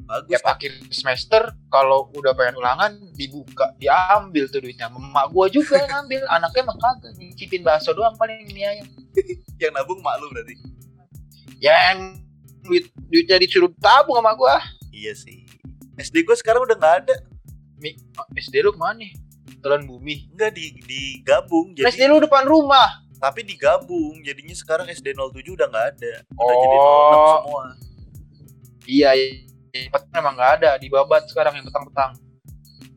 Bagus tiap akhir semester kalau udah pengen ulangan dibuka diambil tuh duitnya. Emak gue juga ngambil. Anaknya mah kagak nyicipin bakso doang paling mie ayam yang nabung mak lu berarti? Yang duit duitnya disuruh tabung sama gue iya sih. SD gue sekarang udah nggak ada Mi- oh, SD lu ke mana nih? Telan bumi. Nggak di digabung jadi SD lu depan rumah. Tapi digabung jadinya sekarang SD 07 udah nggak ada. Udah Oh. jadi 06 semua. Iya yang petang emang nggak ada di babat sekarang yang petang-petang.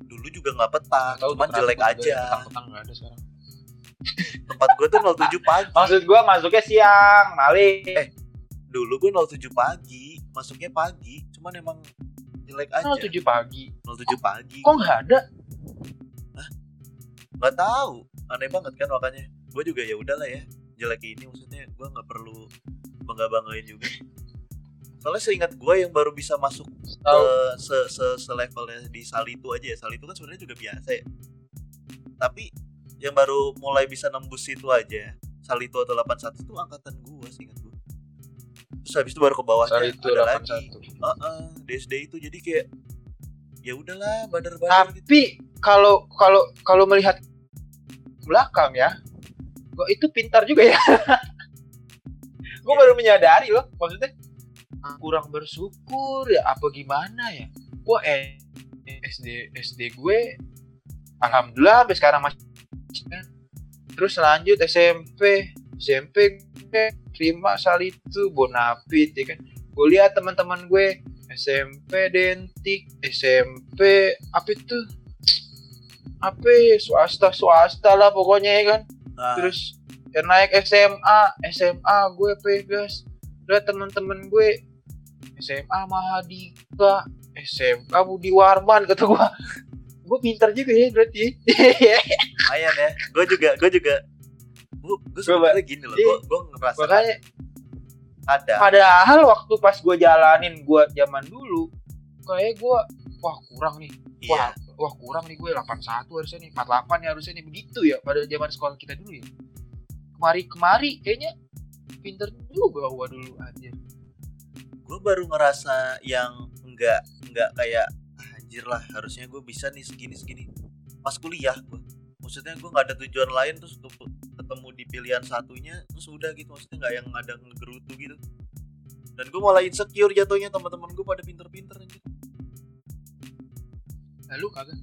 Dulu juga nggak petang Tahu cuman jelek aja. petang-petang nggak ada sekarang. Tempat gue tuh 07 pagi. Maksud gua masuknya siang, maling. Eh, dulu gue 07 pagi masuknya pagi cuman emang jelek aja. Oh, 7 pagi. 07 pagi. Kok nggak ada? nggak tahu. Aneh banget kan makanya. Gue juga ya udahlah ya. Jelek ini maksudnya gue nggak perlu bangga banggain juga. Soalnya seingat gue yang baru bisa masuk Tahu. ke se se selevelnya di Salitu aja ya. Salitu kan sebenarnya juga biasa ya. Tapi yang baru mulai bisa nembus itu aja Salitu atau 81 itu angkatan gue seingat gue terus habis itu baru ke bawahnya Soal itu ada lagi. 81. Heeh, di SD itu jadi kayak ya udahlah badar-badar gitu Tapi kalau kalau kalau melihat belakang ya, gua itu pintar juga ya. gua baru menyadari loh, maksudnya kurang bersyukur ya apa gimana ya? Gua eh, SD SD gue alhamdulillah sampai sekarang masih terus lanjut SMP SMP gue terima sal itu bonafit ya kan gue lihat teman-teman gue SMP dentik SMP apa itu? Apa ya, swasta swasta lah pokoknya ya kan? Nah, terus ya naik SMA SMA gue pegas lihat teman-teman gue SMA Mahadika SMK Budi Warman kata gue gue pintar juga ya berarti. Lumayan ya. Gue juga gue juga. Gue gue sebenarnya gini loh gue gue ngerasa makanya ada. Padahal waktu pas gue jalanin gue zaman dulu kayak gue wah kurang nih. Iya. Wah wah kurang nih gue 81 harusnya nih 48 ya harusnya nih. Begitu ya pada zaman sekolah kita dulu ya. Kemari kemari kayaknya pinter juga gua dulu anjir. Gue baru ngerasa yang enggak enggak kayak "Ah, anjir lah harusnya gue bisa nih segini segini. Pas kuliah gue maksudnya gue nggak ada tujuan lain terus ketemu di pilihan satunya terus udah gitu maksudnya nggak yang ada ngegerutu gitu. Dan gue malah insecure jatuhnya teman-teman gue pada pinter-pinter anjir lalu kagak?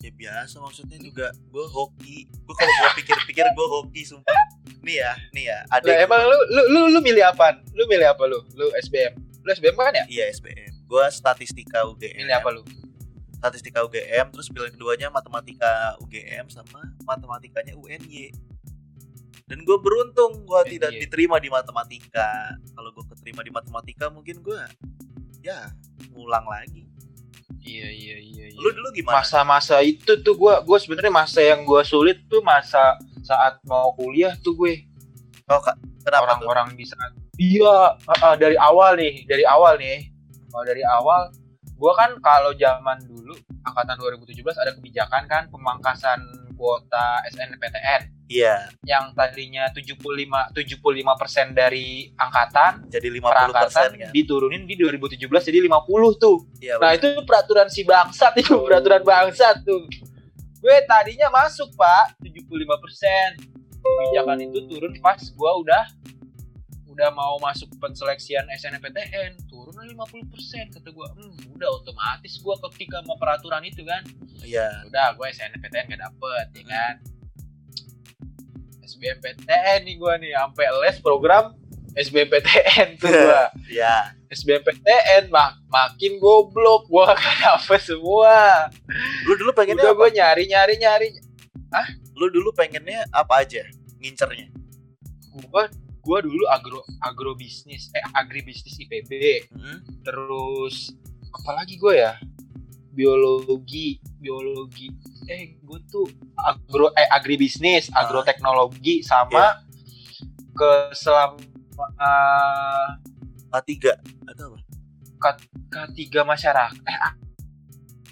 Ya biasa maksudnya juga gue hoki. Gue kalau gue pikir-pikir gue hoki sumpah. Nih ya nih ya ada emang lu lu lu lu milih apa lu milih apa lu? Lu SBM lu SBM kan ya? Iya SBM gue statistika UGM milih apa lu statistika UGM terus pilihan keduanya matematika UGM sama matematikanya UNY dan gue beruntung gue tidak diterima di matematika. Kalau gue keterima di matematika mungkin gue ya ngulang lagi. Iya iya iya, iya. lu dulu gimana? Masa-masa itu tuh gua gua sebenarnya masa yang gua sulit tuh masa saat mau kuliah tuh gue. Oh kak kenapa orang-orang di saat iya dari awal nih dari awal nih. Oh, dari awal gua kan kalau zaman dulu angkatan 2017 ada kebijakan kan pemangkasan kuota SNPTN iya. Yang tadinya 75 75% dari angkatan jadi 50% perangkatan kan diturunin di 2017 jadi 50 tuh. Iya Nah itu peraturan si bangsat itu peraturan bangsat tuh. Gue tadinya masuk pak 75 Kebijakan itu turun pas gue udah udah mau masuk penseleksian SNMPTN turun 50 kata gue hmm, udah otomatis gue ketika mau peraturan itu kan. Iya. Udah gue SNMPTN gak dapet ya kan. SBMPTN nih gue nih sampai les program SBMPTN tuh gue iya. SBMPTN mak makin goblok gua gak dapet semua. Lu dulu pengennya udah gua nyari nyari nyari. Lu dulu pengennya apa aja ngincernya? Gua gua dulu agro agrobisnis eh agribisnis IPB Hmm? terus apalagi gua ya? Biologi biologi. Eh gua tuh agro eh agribisnis Ah. agroteknologi sama ke selama eh, A3 atau apa? K3 masyarakat eh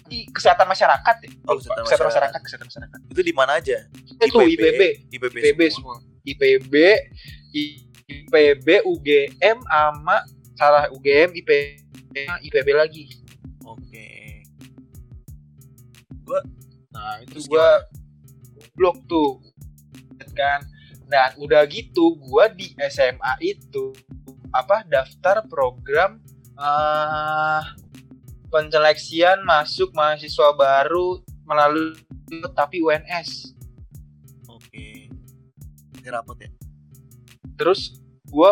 di kesehatan masyarakat ya? Oh, kesehatan kesehatan masyarakat. masyarakat kesehatan masyarakat. Itu di mana aja? Itu IPB IPB, IPB semua. IPB, IPB, UGM sama salah UGM, IP, IPB lagi. oke Nah, itu gua blok tuh. Kan. Nah, udah gitu gua di SMA itu apa daftar program eh penseleksian masuk mahasiswa baru melalui tapi UNS. oke ini rapot ya terus gue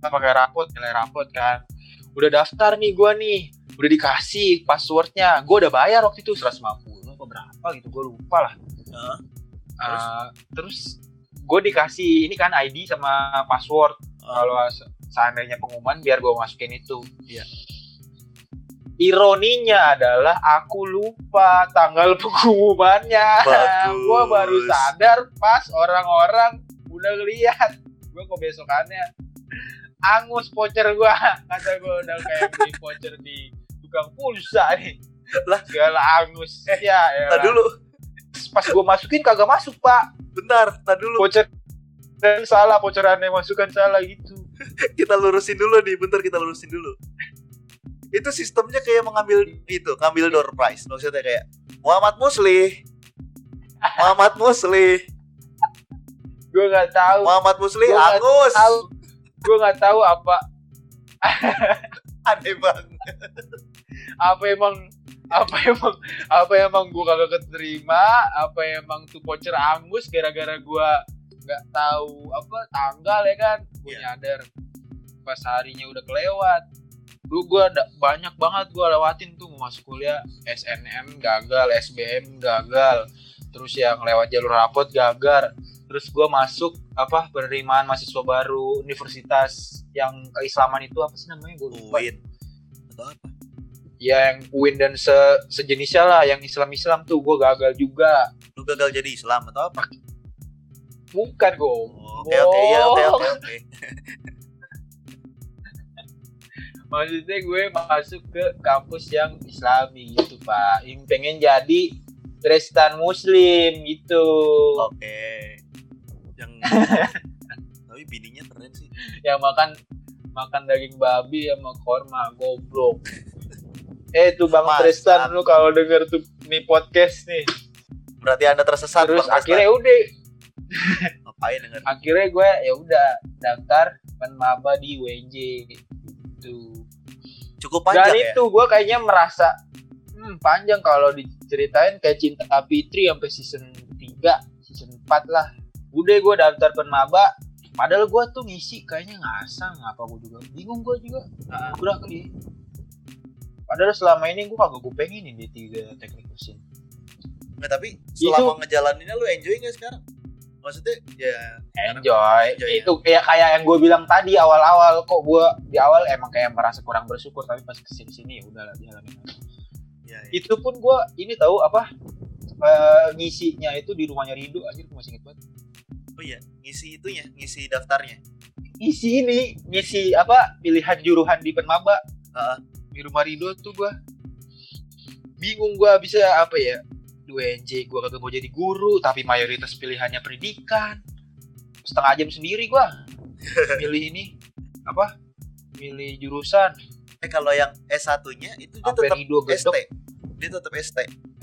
pakai rapot nilai rapot kan. Udah daftar nih gue nih. Udah dikasih passwordnya. Gue udah bayar waktu itu 150 apa berapa gitu gue lupa lah. Heeh. Ah, terus? gue dikasih ini kan ID sama password. Kalau se- seandainya pengumuman biar gue masukin itu. Iya. ironinya adalah aku lupa tanggal pengumumannya. Gue baru sadar pas orang-orang udah lihat gue kok besokannya angus voucher gue kata gue udah kayak beli voucher di tukang pulsa nih Lah. segala angus ya ya Tadi dulu, pas gue masukin kagak masuk pak bentar, tadi dulu. voucher dan salah voucherannya masukkan salah gitu Kita lurusin dulu nih, bentar kita lurusin dulu. Itu sistemnya kayak mengambil itu, ngambil door prize. Maksudnya kayak Muhammad Musli. Muhammad Musli. Gue nggak tahu. Muhammad Musli Gua Angus. tahu. Gue nggak tahu apa. Aneh banget. apa emang apa emang apa emang gue kagak keterima? Apa emang tuh voucher angus gara-gara gue nggak tahu apa tanggal ya kan? Gue Iya. nyadar pas harinya udah kelewat. Dulu gue ada banyak banget gue lewatin tuh mau masuk kuliah SNM gagal SBM gagal. Terus yang lewat jalur rapot gagal terus gue masuk apa penerimaan mahasiswa baru universitas yang keislaman itu apa sih namanya gue lupa. Atau apa? ya yang UIN dan se sejenisnya lah yang Islam Islam tuh gue gagal juga Lu gagal jadi Islam atau apa? bukan gue Oke oke iya oke oke oke. maksudnya gue masuk ke kampus yang Islami gitu pak yang pengen jadi Kristen Muslim gitu Oke. Yang tapi bininya keren sih. yang makan makan daging babi sama korma goblok eh tuh bang Mantap. Tristan lu kalau denger tuh nih podcast nih Berarti Anda tersesat terus Bang akhirnya udah Tristan. ngapain denger? akhirnya gue ya udah daftar penmaba di UNJ gitu Cukup panjang ya. itu gue kayaknya merasa hmm, panjang kalau diceritain kayak cinta Fitri sampai season 3 season 4 lah udah gue daftar penmaba padahal gue tuh ngisi kayaknya ngasang apa gue juga bingung gue juga Heeh. udah kali padahal selama ini gue kagak gue pengenin di tiga teknik mesin Nggak, tapi selama ngejalaninnya lu enjoy nggak sekarang? Maksudnya ya enjoy, Enjoy, ya. itu kayak kayak yang gue bilang tadi awal-awal kok gue di awal emang kayak merasa kurang bersyukur tapi pas ke sini sini ya udah lah jalanin aja. ya, ya. itu pun gue ini tahu apa eh, ngisinya itu di rumahnya Rido aja gue masih inget banget Oh iya, ngisi itunya, ngisi daftarnya. ngisi ini ngisi apa pilihan juruhan di penmaba Heeh. di rumah Rido tuh gue bingung gue bisa apa ya UNJ gue kagak mau jadi guru tapi mayoritas pilihannya pendidikan setengah jam sendiri gue milih ini apa milih jurusan Eh kalau yang S1-nya itu dia tetap Rido ST. Dia tetap ST.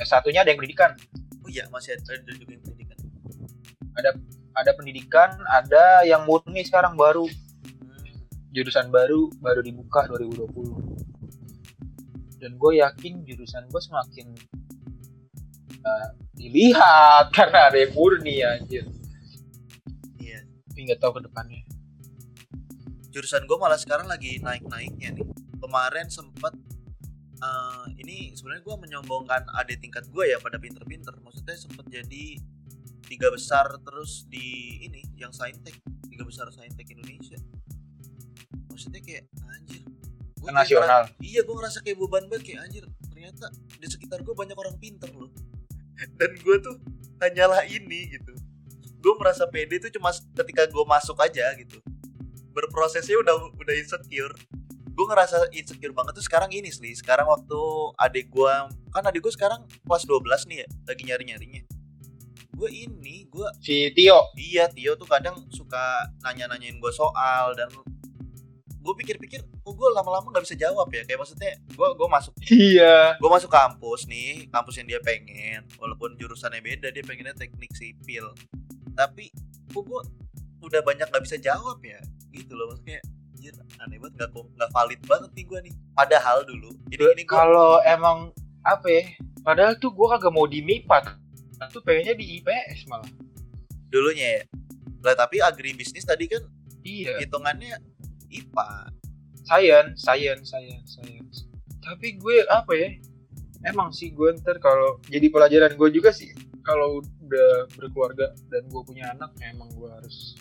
satunya ada yang pendidikan Oh iya, masih ada, ada juga yang pendidikan. ada pendidikan ada yang murni sekarang baru jurusan baru baru dibuka 2020 dan gue yakin jurusan gue semakin uh, dilihat karena ada yang murni anjir Iya. tapi nggak tahu ke depannya Jurusan gue malah sekarang lagi naik-naiknya nih. Kemarin sempat eh, ini sebenarnya gue menyombongkan adik tingkat gue ya pada pinter-pinter. Maksudnya sempat jadi tiga besar terus di ini yang saintek. Tiga besar saintek Indonesia. Maksudnya kayak anjir. Gua ke kayak nasional Iya gue ngerasa kayak beban banget kayak anjir Ternyata di sekitar gue banyak orang pinter loh. Dan gue tuh hanyalah ini gitu. Gue merasa pede tuh cuma ketika gue masuk aja gitu. Berprosesnya udah udah insecure. Gue ngerasa insecure banget tuh sekarang ini sih Sekarang waktu adik gue Kan adik gue sekarang kelas 12 nih ya Lagi nyari-nyarinya Gue ini Gue si Tio. Iya Tio tuh kadang suka nanya-nanyain gue soal Dan gue pikir-pikir kok gue lama-lama nggak bisa jawab ya. Kayak maksudnya gue gue masuk iya. gue masuk kampus nih kampus yang dia pengen. Walaupun jurusannya beda dia pengennya teknik sipil. Tapi kok gue udah banyak nggak bisa jawab ya? Gitu loh maksudnya anjir aneh banget nggak nggak valid banget nih gue nih. Padahal dulu ini ini gue kalau emang apa ya padahal tuh gue kagak mau di MIPA tuh pengennya di IPS malah. Dulunya ya? Lah tapi agribisnis tadi kan iya. hitungannya IPA science science science science tapi gue apa ya? Emang sih gue ntar kalau jadi pelajaran gue juga sih kalau udah berkeluarga dan gue punya anak ya emang gue harus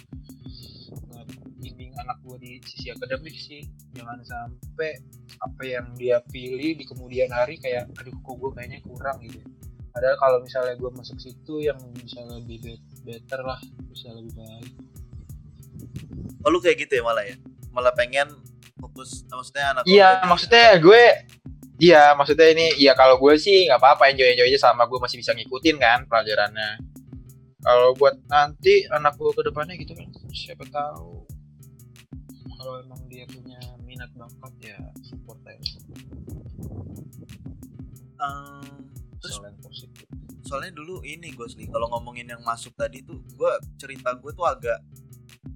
bimbing anak gue di sisi akademik sih. Jangan sampai apa yang dia pilih di kemudian hari kayak aduh kok gue kayaknya kurang gitu padahal kalau misalnya gue masuk situ yang bisa lebih bet- better lah bisa lebih baik. Oh lu kayak gitu ya malah ya? Malah pengen fokus maksudnya anak iya maksudnya gue iya maksudnya ini iya kalau gue sih nggak apa-apa enjoy enjoy aja sama gue masih bisa ngikutin kan pelajarannya. Kalau buat nanti anak gue ke depannya gitu kan siapa tahu. Kalau emang dia punya minat bakat ya support aja. Ehm, terus soal yang positif. soalnya dulu ini gue sih kalau ngomongin yang masuk tadi tuh gue cerita gue tuh agak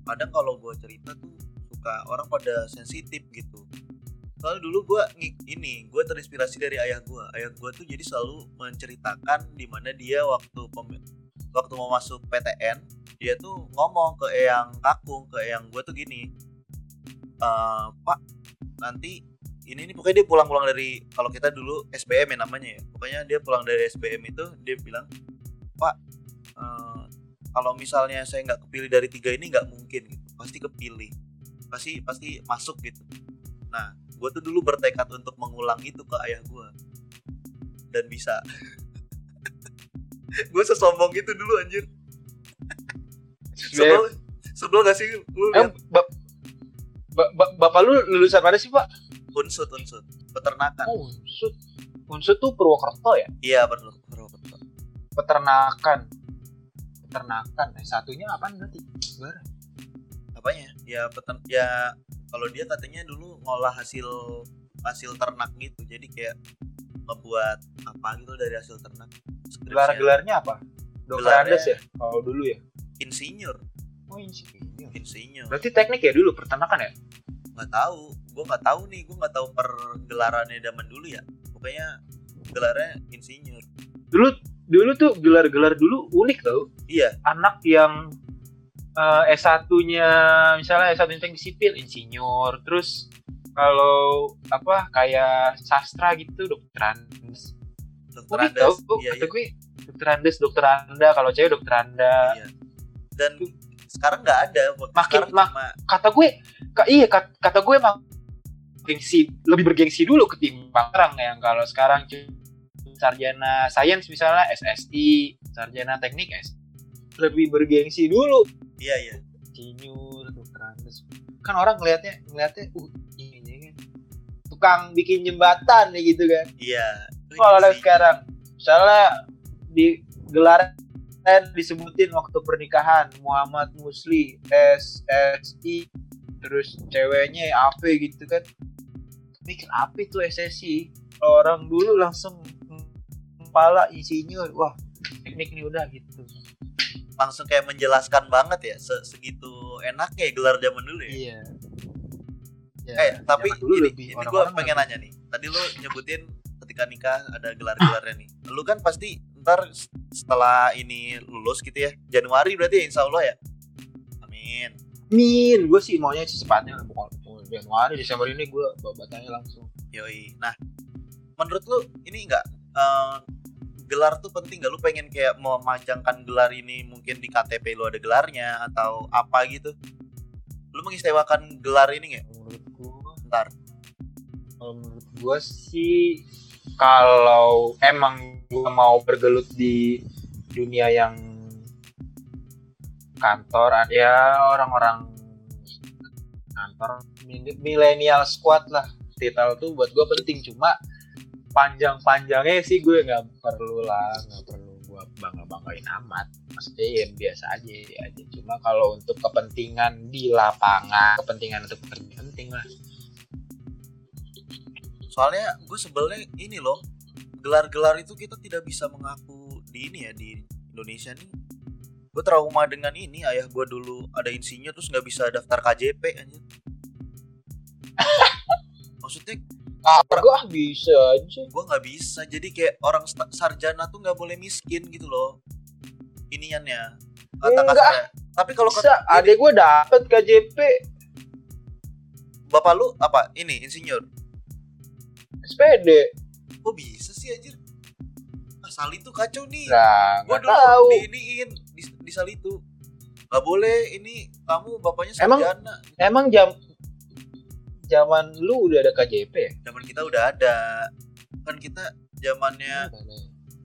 kadang kalau gue cerita tuh suka orang pada sensitif gitu. Soalnya dulu gue ini gue terinspirasi dari ayah gue ayah gue tuh jadi selalu menceritakan di mana dia waktu pem- waktu mau masuk PTN dia tuh ngomong ke eyang kakung ke eyang gue tuh gini "Eh, pak nanti ini nih pokoknya dia pulang-pulang dari kalau kita dulu SBM ya namanya ya. Pokoknya dia pulang dari SBM itu dia bilang pak eh, kalau misalnya saya nggak kepilih dari tiga ini nggak mungkin gitu. Pasti kepilih. Pasti pasti masuk gitu. Nah gue tuh dulu bertekad untuk mengulang itu ke ayah gue dan bisa. Gue sesombong gitu dulu anjir. Sebel. Sebel gak sih lu ba- bapak lu lulusan mana sih pak unsut unsut. Peternakan. Oh unsut unsut tuh Purwokerto ya? Iya betul. peternakan. Peternakan. Eh satunya apa nanti Bar. apanya? Ya peten ya kalau dia katanya dulu ngolah hasil hasil ternak gitu. Jadi kayak ngebuat apa gitu dari hasil ternak. Gelar-gelarnya apa? Dokter Gelarnya- Andes ya? Kalau dulu ya? Insinyur. Oh insinyur. Insinyur. Berarti teknik ya dulu peternakan ya? Nggak tahu gue nggak tahu nih gue nggak tahu pergelarannya zaman dulu ya. Pokoknya gelarnya insinyur. Dulu dulu tuh gelar-gelar dulu unik tau. Iya. Anak yang eh, S1-nya misalnya S1 teknik sipil insinyur. Terus kalau apa kayak sastra gitu dokter Andes. Dokter Andes. tau iya, kata iya, gue dokter Andes dokter Anda. Kalau cewek dokter Anda. Iya. dan sekarang nggak ada. Makin- sekarang mak- cuma kata gue ka- iya kat- kata gue emang gengsi lebih bergengsi dulu ketimbang sekarang yang kalau sekarang sarjana sains misalnya SSI sarjana teknik S lebih bergengsi dulu. Iya iya. Insinyur dokter Andes kan orang ngelihatnya ngelihatnya uh ini, ini kan. Tukang bikin jembatan ya gitu kan. Iya. Kalau Insinyur. sekarang. Misalnya di gelar disebutin waktu pernikahan Muhammad Musli SSI terus ceweknya apa gitu kan mikir apa itu SSI orang dulu langsung kepala insinyur wah teknik nih udah gitu. Langsung kayak menjelaskan banget ya se- segitu enaknya ya gelar zaman dulu ya. Iya. Ya, eh tapi dulu ini, ini gue pengen nanya nih. Tadi lu nyebutin ketika nikah ada gelar-gelarnya nih. Lu kan pasti ntar setelah ini lulus gitu ya Januari berarti ya insya Allah ya? Amin. Min, gue sih maunya secepatnya bukan Januari Desember ini gue babatanya langsung. Yoi. Nah menurut lu ini enggak eh, gelar tuh penting gak lu pengen kayak memajangkan gelar ini mungkin di KTP lu ada gelarnya atau apa gitu? Lu mengistimewakan gelar ini nggak menurut gue ntar kalau menurut gue sih kalau emang gue mau bergelut di dunia yang kantor ya orang-orang kantor. Mil- millennial squad lah. Titel tuh buat gue penting. Cuma panjang-panjangnya sih gue nggak perlu lah nggak perlu gue bangga-banggain amat. Maksudnya ya biasa aja aja. Cuma kalau untuk kepentingan di lapangan kepentingan untuk penting lah. Soalnya gue sebelnya ini loh gelar-gelar itu kita tidak bisa mengaku di ini ya di Indonesia nih gue trauma dengan ini ayah gue dulu ada insinyur terus nggak bisa daftar KJP aja maksudnya ah gue bisa aja. Gue nggak bisa jadi kayak orang sarjana tuh nggak boleh miskin gitu loh. Iniannya kata kasarnya tapi kalau bisa kata- adek gue dapet KJP bapak lu apa? Ini insinyur? SPD kok bisa sih anjir? Sali tuh kacau nih. Nah, nggak dulu tahu. di iniin di, Sali tuh nggak boleh ini kamu bapaknya Emang- sarjana Emang jam zaman lu udah ada KJP ya? zaman kita udah ada kan kita zamannya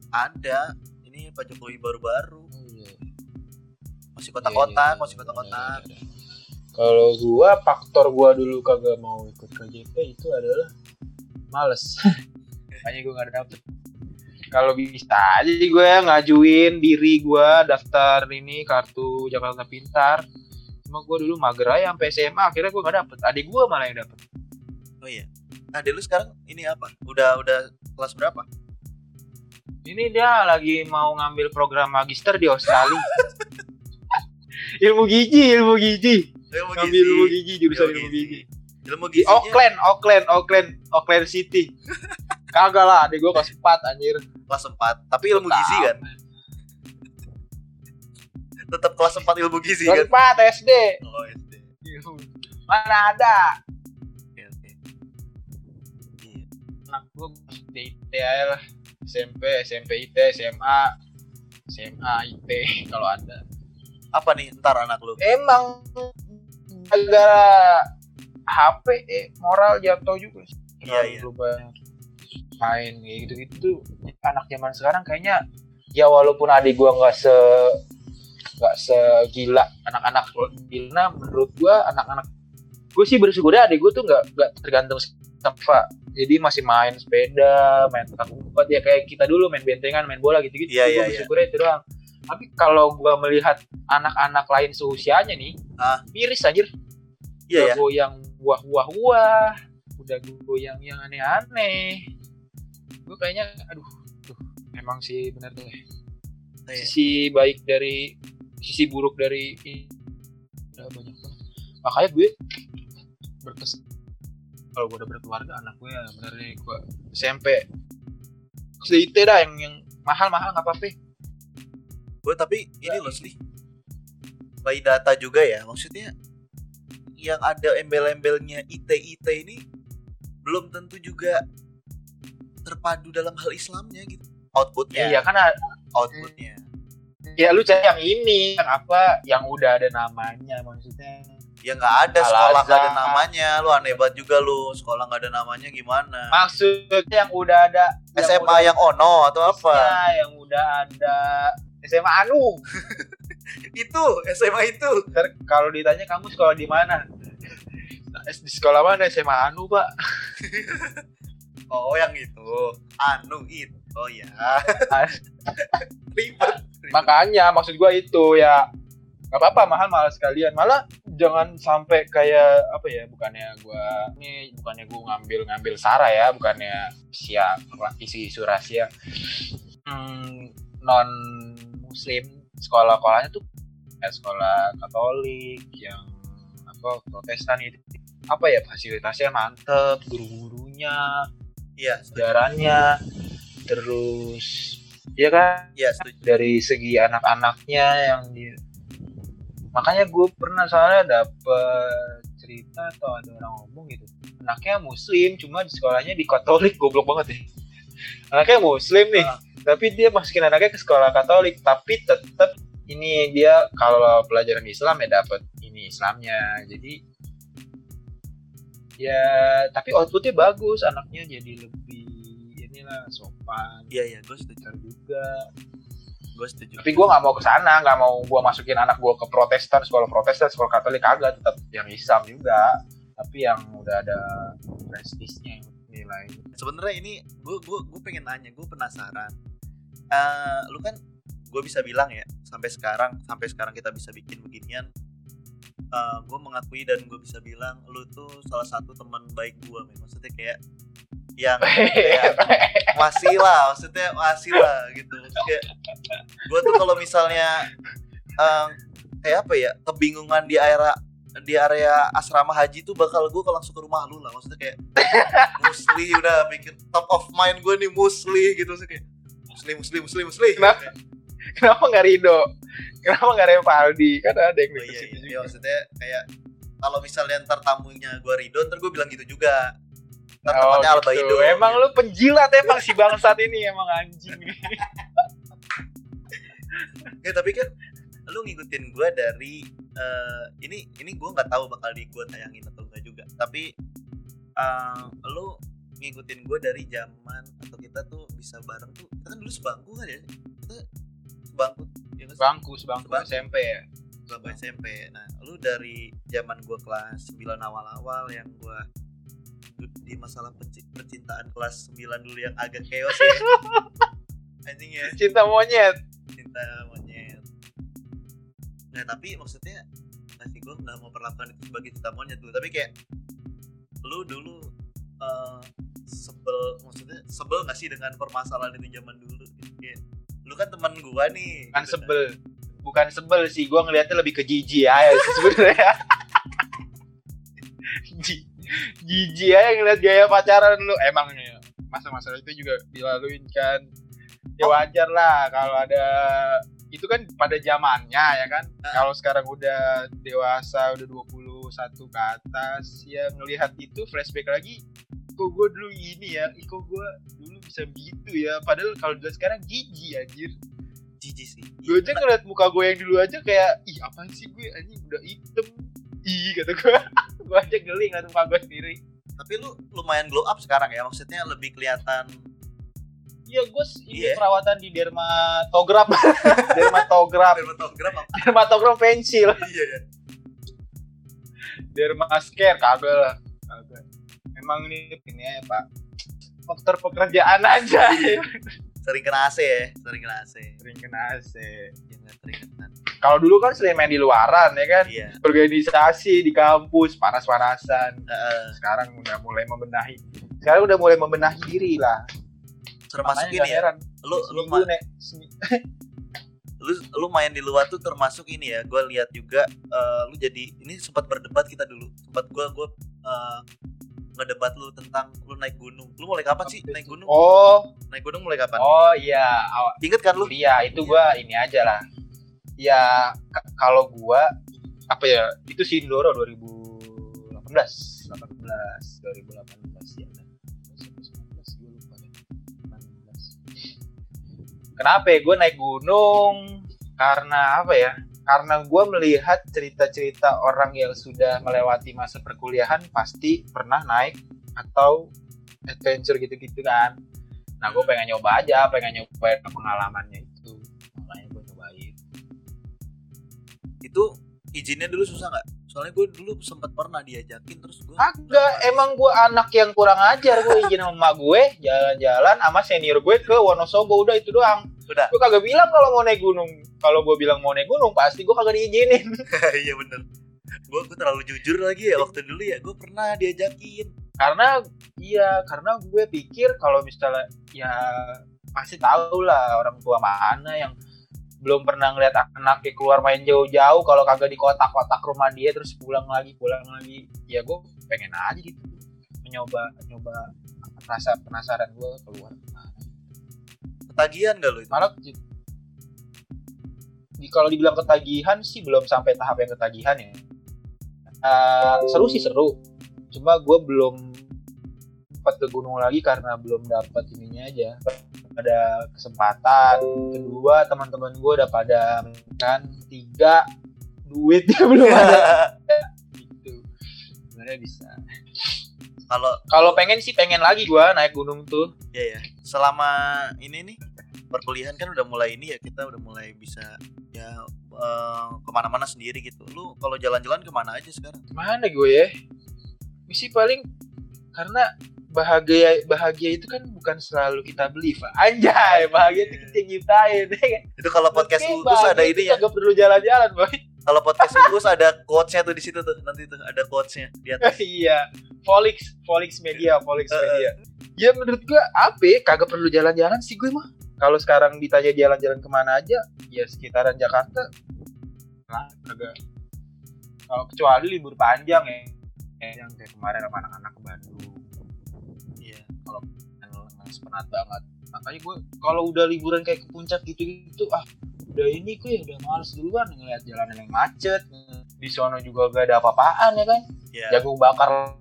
ada ini Pak Jokowi baru-baru Oh, iya. masih Iya, kotak-kotak iya, masih iya, kotak-kotak iya, iya. Kalau gua faktor gua dulu kagak mau ikut KJP itu adalah males. Makanya gua gak dapet. Kalau bisa aja sih gue ngajuin diri gua daftar ini kartu Jakarta Pintar. Cuma gua dulu mager aja sampai SMA akhirnya gua gak dapet. Adik gua malah yang dapet. oh iya nah dulu sekarang ini apa udah udah kelas berapa Ini dia lagi mau ngambil program magister di Australia. ilmu gizi, ilmu gizi. ilmu Ngambil ilmu gizi, jurusan ilmu gizi. ilmu Di gizinya Auckland, Auckland, Auckland, Auckland City. Kagak lah, adik gua kelas 4 anjir. kelas 4 tapi ilmu gizi kan tetap kelas 4 ilmu gizi Kelas kan 4 SD. oh SD Mana ada oke oke iya anak gua di IT aja lah. SMP, SMP IT, SMA, SMA IT kalau ada. apa nih ntar anak lu Emang gara HP eh, moral jatuh juga sih. Iya, iya. banyak main kayak gitu-gitu anak zaman sekarang kayaknya ya walaupun adik gua nggak se nggak segila anak-anak Gila menurut gua anak-anak gue sih bersyukurnya adik gue tuh nggak nggak tergantung sama jadi masih main sepeda main petak umpet ya kayak kita dulu main bentengan main bola gitu-gitu Iya, Gua iya, iya. bersyukurnya itu doang tapi kalau gua melihat anak-anak lain seusianya nih Ah. miris anjir ya udah goyang wah-wah-wah udah goyang yang aneh-aneh gue kayaknya aduh tuh emang sih bener deh. Iya. sisi baik dari sisi buruk dari ini udah banyak banget. Makanya gue berkes kalau gue udah berkeluarga anak gue ya bener nih gue SMP SD dah yang yang mahal-mahal nggak apa-apa. Gue tapi ini loh Sli by data juga ya maksudnya yang ada embel-embelnya IT IT ini belum tentu juga terpadu dalam hal Islamnya gitu. Outputnya. Iya kan outputnya. Ya lu cari yang ini yang apa yang udah ada namanya maksudnya. Ya nggak ada sekolah nggak ada namanya. Lu aneh banget juga lu sekolah nggak ada namanya gimana? Maksudnya yang udah ada SMA udah yang ono atau apa? Ya, yang udah ada SMA Anu. itu SMA itu. Ntar kalau ditanya kamu sekolah di mana? Nah, di sekolah mana SMA Anu, Pak? oh yang itu. Anu itu oh ya ribet Makanya maksud gua itu ya. Nggak apa-apa mahal-mahal sekalian. Malah jangan sampai kayak apa ya bukannya gua ini bukannya gua ngambil-ngambil sara ya, bukannya siap isu-isu rahasia. Hmm, non muslim sekolah-sekolahnya tuh ya sekolah Katolik yang apa Protestan itu. Apa ya fasilitasnya mantep guru-gurunya iya setuju. sejarahnya terus ya kan iya dari segi anak-anaknya yang di makanya gue pernah soalnya dapet cerita atau ada orang ngomong gitu anaknya muslim cuma di sekolahnya di katolik goblok banget ya anaknya muslim nih Ah. tapi dia masukin anaknya ke sekolah katolik tapi tetap ini dia kalau pelajaran Islam ya dapat ini Islamnya jadi ya tapi outputnya bagus anaknya jadi lebih inilah sopan. Iya iya gue setuju. Juga. Gue setuju. Tapi gue nggak mau ke sana nggak mau gue masukin anak gue ke Protestan sekolah Protestan sekolah Katolik kagak tetap yang Islam juga. Tapi yang udah ada prestisnya nilai. Sebenarnya ini gue gue gue pengen nanya gue penasaran. Eh lu kan gue bisa bilang ya sampai sekarang sampai sekarang kita bisa bikin beginian eh gue mengakui dan gue bisa bilang lu tuh salah satu teman baik gue men. maksudnya kayak yang kayak masih lah maksudnya masih lah gitu. Kayak gue tuh kalau misalnya em, kayak apa ya kebingungan di area di area asrama haji tuh bakal gue kalau langsung ke rumah lu lah. Maksudnya kayak musli udah mikir top of mind gue nih musli gitu. Sih kayak musli musli musli musli. Kenapa? kenapa nggak Rido kenapa nggak Revaldi kan ada yang oh, di iya, situ iya, iya, juga maksudnya kayak kalau misalnya ntar tamunya gue Ridho ntar gue bilang gitu juga Ntar tempatnya Oh, Alba gitu. Indo. Emang lu penjilat emang si bangsat ini emang anjing. Ya tapi kan lu ngikutin gue dari eh, ini ini gue nggak tahu bakal di gue tayangin atau enggak juga. Tapi eh, lu ngikutin gue dari zaman atau kita tuh bisa bareng tuh kita kan dulu sebangku kan ya kita sebangku ya? Bangku, sebangku Sebangku. SMP ya. Bangku SMP. Nah, lu dari zaman gua kelas 9 awal-awal yang gua di masalah percintaan kelas 9 dulu yang agak chaos ya. Anjing ya, Cinta monyet. cinta monyet. Nah, tapi maksudnya masih gua nggak mau perlakukan itu sebagai cinta monyet dulu, tapi kayak lu dulu eh, sebel maksudnya sebel gak sih dengan permasalahan itu zaman dulu gitu kayak lu kan teman gua nih Kan gitu sebel. Bukan sebel sih, gua ngelihatnya lebih ke jijik aja sih sebenarnya. Ji- jijik aja ngeliat gaya pacaran lu. Emang ya, masa-masa itu juga dilaluin kan. Ya Oh. wajar lah kalau ada itu kan pada zamannya ya kan. Ah. Kalau sekarang udah dewasa, udah 21 ke atas, ya ngelihat itu flashback lagi kok gue dulu ini ya, kok gue dulu bisa begitu ya. Padahal kalau dilihat sekarang jijik anjir. Jijik sih. Gue aja ngeliat muka gue yang dulu aja kayak ih apaan sih gue? Anjing udah hitam. Ih kata gue gue aja geli ngeliat muka gue sendiri. Tapi lu lumayan glow up sekarang ya? Maksudnya lebih kelihatan iya gue ini Iya. perawatan di dermatograf. Dermatograf. Dermatogram apa? Dermatograf pensil. Iya ya dermasker kagak lah. Kagak. Emang ini ini ya pak faktor pekerjaan aja. Sering kena AC ya sering kena AC sering kena AC jangan keringetan kalau dulu kan sering main di luaran ya kan? Iya. Organisasi di kampus panas-panasan. Heeh. sekarang udah mulai membenahi. Sekarang udah mulai membenahi diri lah. Termasuk Makanya ini ya. heran. lu lu, ma- Nek. Lu lu main di luar tuh termasuk ini ya. Gue lihat juga eh, lu jadi ini sempat berdebat kita dulu. Sempat gue gue eh, ngedebat lu tentang lu naik gunung. Lu mulai kapan sih? Naik gunung? Oh. Naik gunung mulai kapan? Oh iya. Inget kan lu? Kuliah itu gua ini aja lah. Ya kalau gua apa ya itu Sindoro 2018 18 2018 ya udah. 19, gua lupa deh. 18. kenapa ya gue naik gunung? Karena apa ya karena gue melihat cerita-cerita orang yang sudah melewati masa perkuliahan pasti pernah naik atau adventure gitu-gitu kan. Nah gue pengen nyoba aja pengen nyobain pengalamannya itu. Makanya gue nyobain. Itu izinnya dulu susah nggak soalnya gue dulu sempat pernah diajakin terus gue Agak, emang gue anak yang kurang ajar gue izin sama gue jalan-jalan sama senior gue ke Wonosobo udah itu doang. Udah. Gue kagak bilang kalau mau naik gunung. Kalau gue bilang mau naik gunung pasti gue kagak diizinin. Iya bener. Gue gue terlalu jujur lagi ya waktu dulu ya gue pernah diajakin. Karena iya karena gue pikir kalau misalnya ya pasti tahu lah orang tua mana yang belum pernah ngeliat anaknya keluar main jauh-jauh kalau kagak di kotak-kotak rumah dia terus pulang lagi pulang lagi. Ya gue pengen aja gitu. Mencoba nyoba rasa penasaran gue keluar. Ketagihan gak lu itu? Malah di, kalau dibilang ketagihan sih belum sampai tahap yang ketagihan ya. Eh, seru sih seru. Cuma gue belum sempat ke gunung lagi karena belum dapat ininya aja ada kesempatan. Kedua teman-teman gue udah pada kan tiga duitnya belum ada. Gitu. Sebenarnya bisa. Kalau kalau pengen sih pengen lagi gue naik gunung tuh. Ya ya selama ini nih perkuliahan kan udah mulai ini ya kita udah mulai bisa ya eh, ke mana-mana sendiri gitu. Lu kalau jalan-jalan ke mana aja sekarang? Mana gue ya? Misi paling karena bahagia bahagia itu kan bukan selalu kita beli Pak. anjay bahagia itu kita ciptain ya kan? itu kalau podcast Oke, Ugus ada ini ya. kagak perlu jalan-jalan boy. Kalau podcast Ugus ada quotesnya tuh di situ tuh nanti tuh ada quotesnya di atas. Iya Volix Volix Media eh. Media. Ya menurut gue apa ya, kagak perlu jalan-jalan sih gue mah. Kalau sekarang ditanya jalan-jalan ke mana aja ya sekitaran Jakarta. Nah kagak. Kalau kecuali libur panjang ya. Yang kayak kemarin sama anak-anak ke Bandung ngeles penat banget. Makanya gue kalau udah liburan kayak ke puncak gitu gitu ah udah ini gue udah males duluan ngeliat jalanan yang macet. Di sono juga gak ada apa-apaan ya kan? Iya. Jagung bakar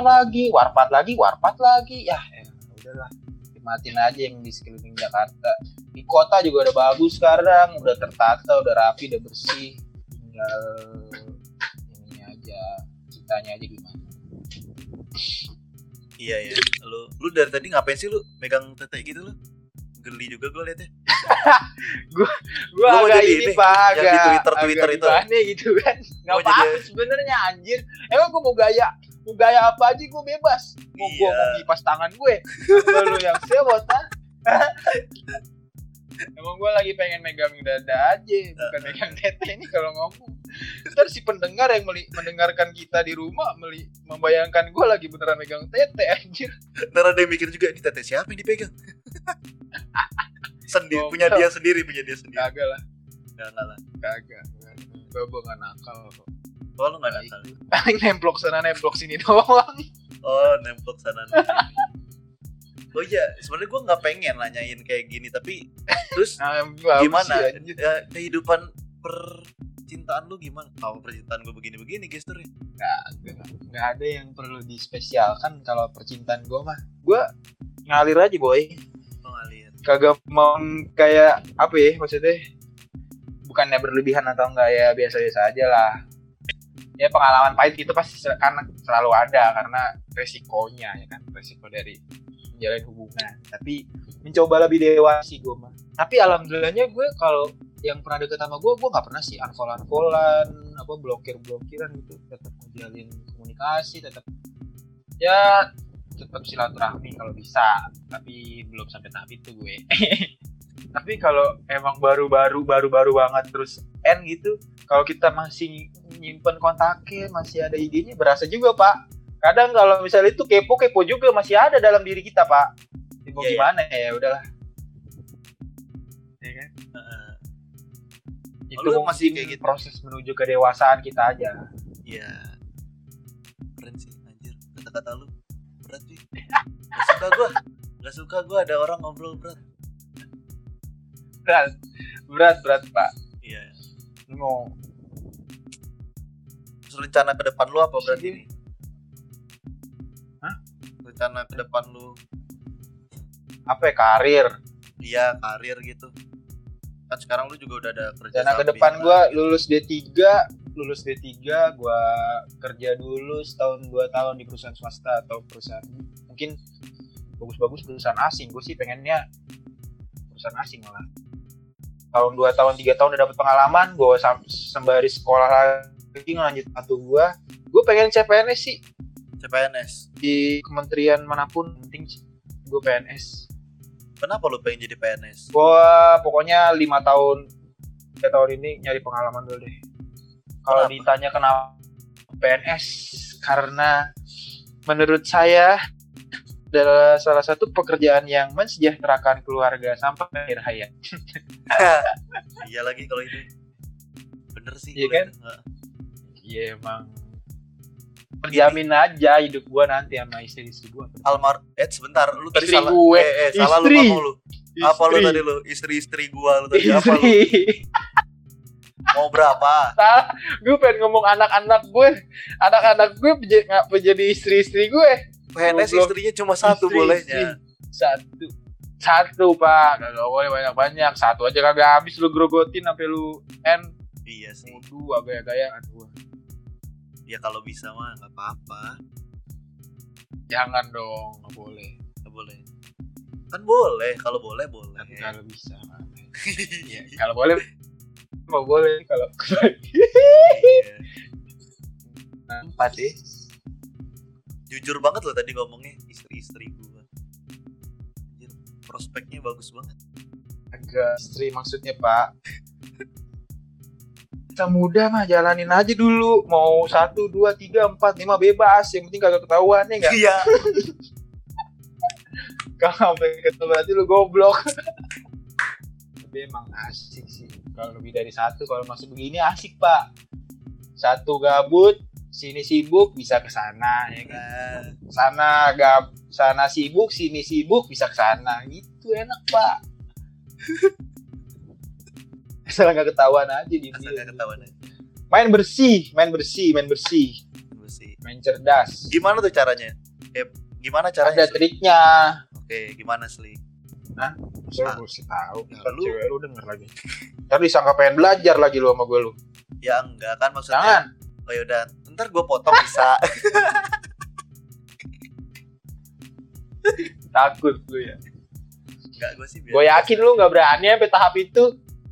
lagi warpat lagi warpat lagi. Ya eh, udahlah. Nikmatin aja yang di sekeliling Jakarta. Di kota juga udah bagus sekarang udah tertata udah rapi udah bersih. Tinggal ini aja ceritanya aja gimana Iya ya. Lu lu dari tadi ngapain sih lu megang tete gitu lu? Geli juga gue liatnya. gua Lu mau agak jadi ini pak yang di Twitter- Twitter itu. gimana gitu kan nggak Mau apa jadi- sebenarnya anjir emang gua mau gaya mau gaya apa aja gua bebas mau gua Iya. mau kipas tangan gue lu yang sewot Emang gue lagi pengen megang dada aja, bukan megang tete ini kalau ngomong. Ntar si pendengar yang meli- mendengarkan kita di rumah meli- membayangkan gue lagi beneran megang tete anjir. Ntar ada yang mikir juga ini tete siapa yang dipegang? sendiri Oh, punya dia sendiri punya dia sendiri. Kagak lah, enggak lah. kagak. Gue gue gak nakal kok. Oh lu enggak nakal. Paling nemplok sana nemplok sini doang. Oh nemplok sana. Oh iya, sebenarnya gue nggak pengen nanyain kayak gini, tapi terus Ah, bagus gimana sih, ya, kehidupan percintaan lu gimana? Tahu percintaan gue begini-begini gesturnya. Nggak, nggak ada yang perlu dispesialkan kalau percintaan gue mah. Gue ngalir aja boy. Oh ngalir. kagak mau kayak apa ya maksudnya bukannya berlebihan atau enggak ya biasa-biasa aja lah ya pengalaman pahit itu pasti karena selalu ada karena resikonya ya kan resiko dari menjalin hubungan tapi mencoba lebih dewasa sih gue mah tapi alhamdulillahnya gue kalau yang pernah deket sama gue gue nggak pernah sih. Unfollow unfollowan apa blokir blokiran gitu. Tetap menjalin komunikasi tetap ya tetap silaturahmi kalau bisa. Tapi belum sampai tahap itu gue. Tapi kalau emang baru-baru baru-baru banget terus end gitu kalau kita masih nyimpen kontaknya masih ada IG-nya berasa juga pak. Kadang kalau misalnya itu kepo kepo juga masih ada dalam diri kita pak. Ya, mau Iya, gimana ya? Udahlah itu lu masih kayak gitu? proses menuju kedewasaan kita aja Iya. Keren sih anjir. Kata-kata lu berat sih. Gak suka gua. Gak suka gua ada orang ngobrol berat. berat berat berat pak Iya. lu mau Terus rencana ke depan lu apa berarti? Iya. nih? Hah? Rencana ke depan lu apa ya karir dia karir gitu. Kan sekarang lu juga udah ada kerja Rencana ke depan lah. gua lulus D3, lulus D3 gua kerja dulu setahun dua tahun di perusahaan swasta atau perusahaan mungkin bagus-bagus perusahaan asing. Gue sih pengennya perusahaan asing malah. Tahun dua tahun tiga tahun udah dapet pengalaman, gue sembari sekolah lagi ngelanjut satu gua. Gue pengen CPNS sih CPNS. di kementerian mana pun penting sih. Gue PNS. Kenapa lu pengen jadi PNS? Gua pokoknya lima tahun tiga tahun ini nyari pengalaman dulu deh. Kalau ditanya kenapa PNS karena menurut saya adalah salah satu pekerjaan yang mensejahterakan keluarga sampai akhir hayat. iya lagi kalau itu. Bener sih. Iya kan? Iya emang jamin aja hidup gua nanti sama istri-istri gua. Almar, eh sebentar, lu tadi Istri salah. gue. Eh, eh, salah lu Istri. ngomong lu. Apa lu tadi lu? Istri-istri gua lu tadi apa lu? Istri. Mau berapa? Salah. Gue pengen ngomong anak-anak gue. Anak-anak gue nggak menjadi istri-istri gue. PNS Goblok. istrinya cuma satu Istri, bolehnya. satu satu pak kagak boleh banyak banyak satu aja kagak habis lu grogotin sampai lu n Iya sih. mau dua gaya-gayaan gua Ya kalau bisa mah nggak apa-apa. jangan dong nggak boleh Nggak boleh. Kan boleh, kalau boleh boleh. tapi kalau bisa ya, kalau boleh mau boleh kalau Iya. empat deh Jujur banget loh tadi ngomongnya istri-istri gua. Anjir, prospeknya bagus banget. agak istri maksudnya pak kita muda mah jalanin aja dulu. Mau satu dua tiga empat lima bebas. Yang penting kagak ketahuan ya nggak? Iya. kalau sampai ketemu berarti lu goblok. Tapi emang asik sih. Kalau lebih dari satu kalau masih begini asik pak. Satu gabut sini sibuk bisa ke sana ya kan? Sana gab sana sibuk sini sibuk bisa ke sana. Gitu enak pak asal nggak ketahuan aja di asal nggak ketahuan aja. main bersih main bersih main bersih bagus sih main cerdas gimana tuh caranya eh, gimana caranya ada Sli? triknya oke gimana sih Saya Ah. mesti tahu. Ya, lu- cewek lu denger lagi. Ntar disangka pengen belajar lagi lu sama gue lu. ya enggak kan maksudnya Jangan. oh yaudah ntar gue potong bisa Takut lu ya. enggak gue sih biasa. Gue yakin lu nggak berani sampai tahap itu.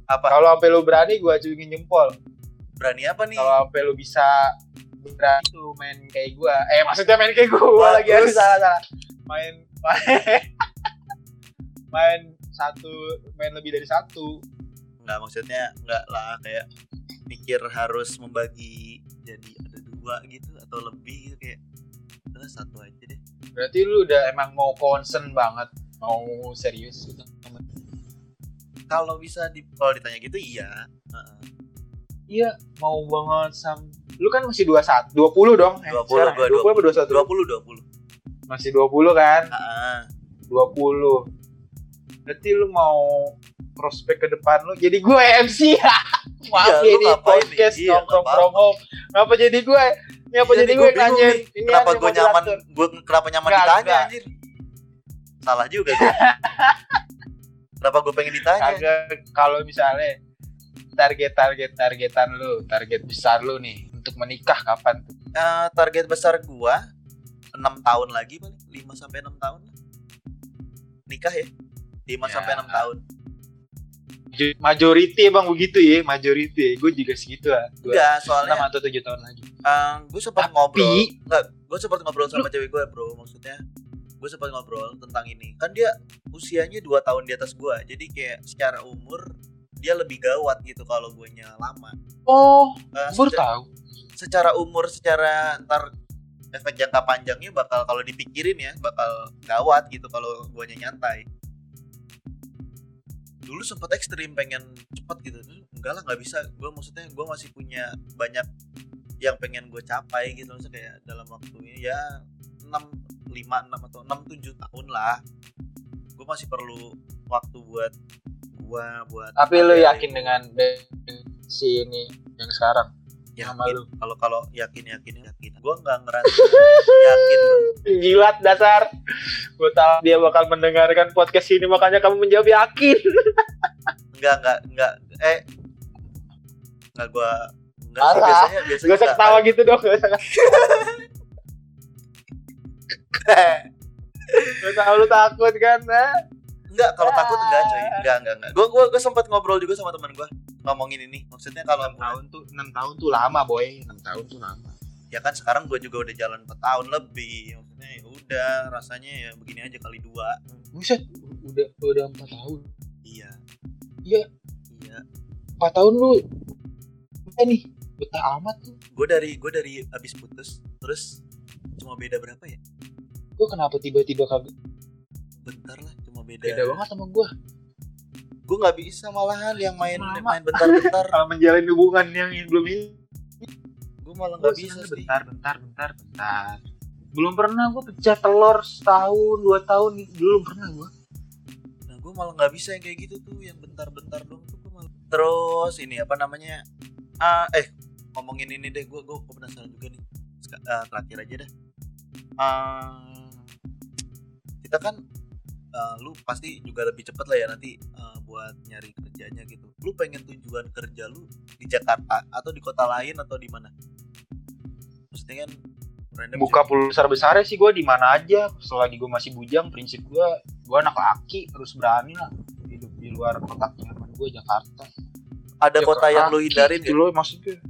Apa Kalau sampai lu berani gue acungin jempol. berani apa nih Kalau sampai lu bisa berani tuh main kayak gue. Eh maksudnya main kayak gue lagi aduh Bagus. salah salah. Main main main satu main lebih dari satu. nggak maksudnya nggak lah kayak mikir harus membagi jadi ada dua gitu atau lebih gitu kayak udah satu aja deh Berarti lu udah emang mau concern banget, mau serius gitu. Kalau bisa di kalau ditanya gitu iya Heeh. Iya, mau banget sam. Lu kan masih 21, 20 dong. eh, 20, sekarang gua ya? 20 apa 21? dua puluh dua puluh Masih 20 kan? Ah, 20. Berarti lu mau prospek ke depan lu jadi gue MC ya. Maaf ya ini podcast? Iya, nongkrong from home. Ngapa jadi gue? Ngapa Iya jadi nih, gue nih. Ini kenapa gue nyaman gue kenapa nyaman ditanya anjir salah juga gue kenapa gue pengen ditanya kalau misalnya target target targetan lu, target besar lu nih untuk menikah kapan? Eh, target besar gua 6 tahun lagi paling 5 sampai 6 tahun lah. nikah ya 5 Ya. sampai 6 tahun Majority emang begitu ya, majority. Gue juga segitu lah. Dua, enggak soalnya atau tujuh tahun lagi. gue sempat Tapi- ngobrol enggak gue sempat ngobrol sama cewek gue bro maksudnya gue sempat ngobrol tentang ini. Kan dia usianya 2 tahun di atas gua jadi kayak secara umur dia lebih gawat gitu kalau gue lama. Oh, Eh, baru seca- tahu. secara umur secara ntar efek jangka panjangnya bakal kalau dipikirin ya bakal gawat gitu kalau guanya nyantai. Dulu sempat ekstrim pengen cepet gitu. Enggak lah nggak bisa. Gue maksudnya gue masih punya banyak yang pengen gue capai gitu maksudnya kayak dalam waktunya ya 6 5 6 atau 6 7 tahun lah gue masih perlu waktu buat gua buat Tapi lu yakin dengan si ini yang sekarang? yakin kalau kalau yakin yakin yakin gue nggak ngerasa yakin gua. Gilat dasar. Gue tahu dia bakal mendengarkan podcast ini makanya kamu menjawab yakin. Enggak, enggak, enggak. Eh, enggak gua enggak biasanya biasanya Gak usah ketawa gitu dong. Gak tau lu takut kan? Nah. enggak, kalau takut enggak, coy. Enggak, enggak, enggak. Gua gua gua sempat ngobrol juga sama teman gua ngomongin ini. Maksudnya kalau 6 tahun tuh 6 tahun tuh lama boy 6 tahun tuh lama ya kan sekarang gua juga udah jalan 4 tahun lebih. Maksudnya ya udah rasanya ya begini aja kali dua. Buset udah udah 4 tahun Iya. Iya. Iya. 4 tahun lu Eh nih betah amat tuh Gua dari gua dari abis putus terus cuma beda berapa ya? Gue kenapa tiba-tiba kagak Bentar lah, cuma beda. beda banget sama gue Gua nggak bisa malahan yang main Lama. main bentar-bentar. Kalau menjalin hubungan yang belum ini gua malah Gue nggak bisa sih. bentar, bentar, bentar, bentar Belum pernah gue pecah telur setahun, dua tahun Belum pernah gue Nah, gue malah nggak bisa yang kayak gitu tuh, yang bentar-bentar dong tuh gue malah. Terus ini apa namanya? Ah, eh ngomongin ini deh, gue gue penasaran juga nih. Ah, terakhir aja dah. Ah, kita kan, ah, lu pasti juga lebih cepet lah ya nanti ah, buat nyari kerjanya gitu. Lu pengen tujuan kerja lu di Jakarta atau di kota lain atau di mana? Maksudnya kan random Buka puluh besar-besarnya sih gue di mana aja. Selagi gue masih bujang, prinsip gue Gue anak laki, harus berani lah Hidup di luar kotak nyaman gue Jakarta. Ada Ya, kota yang lu hindarin gitu loh maksudnya.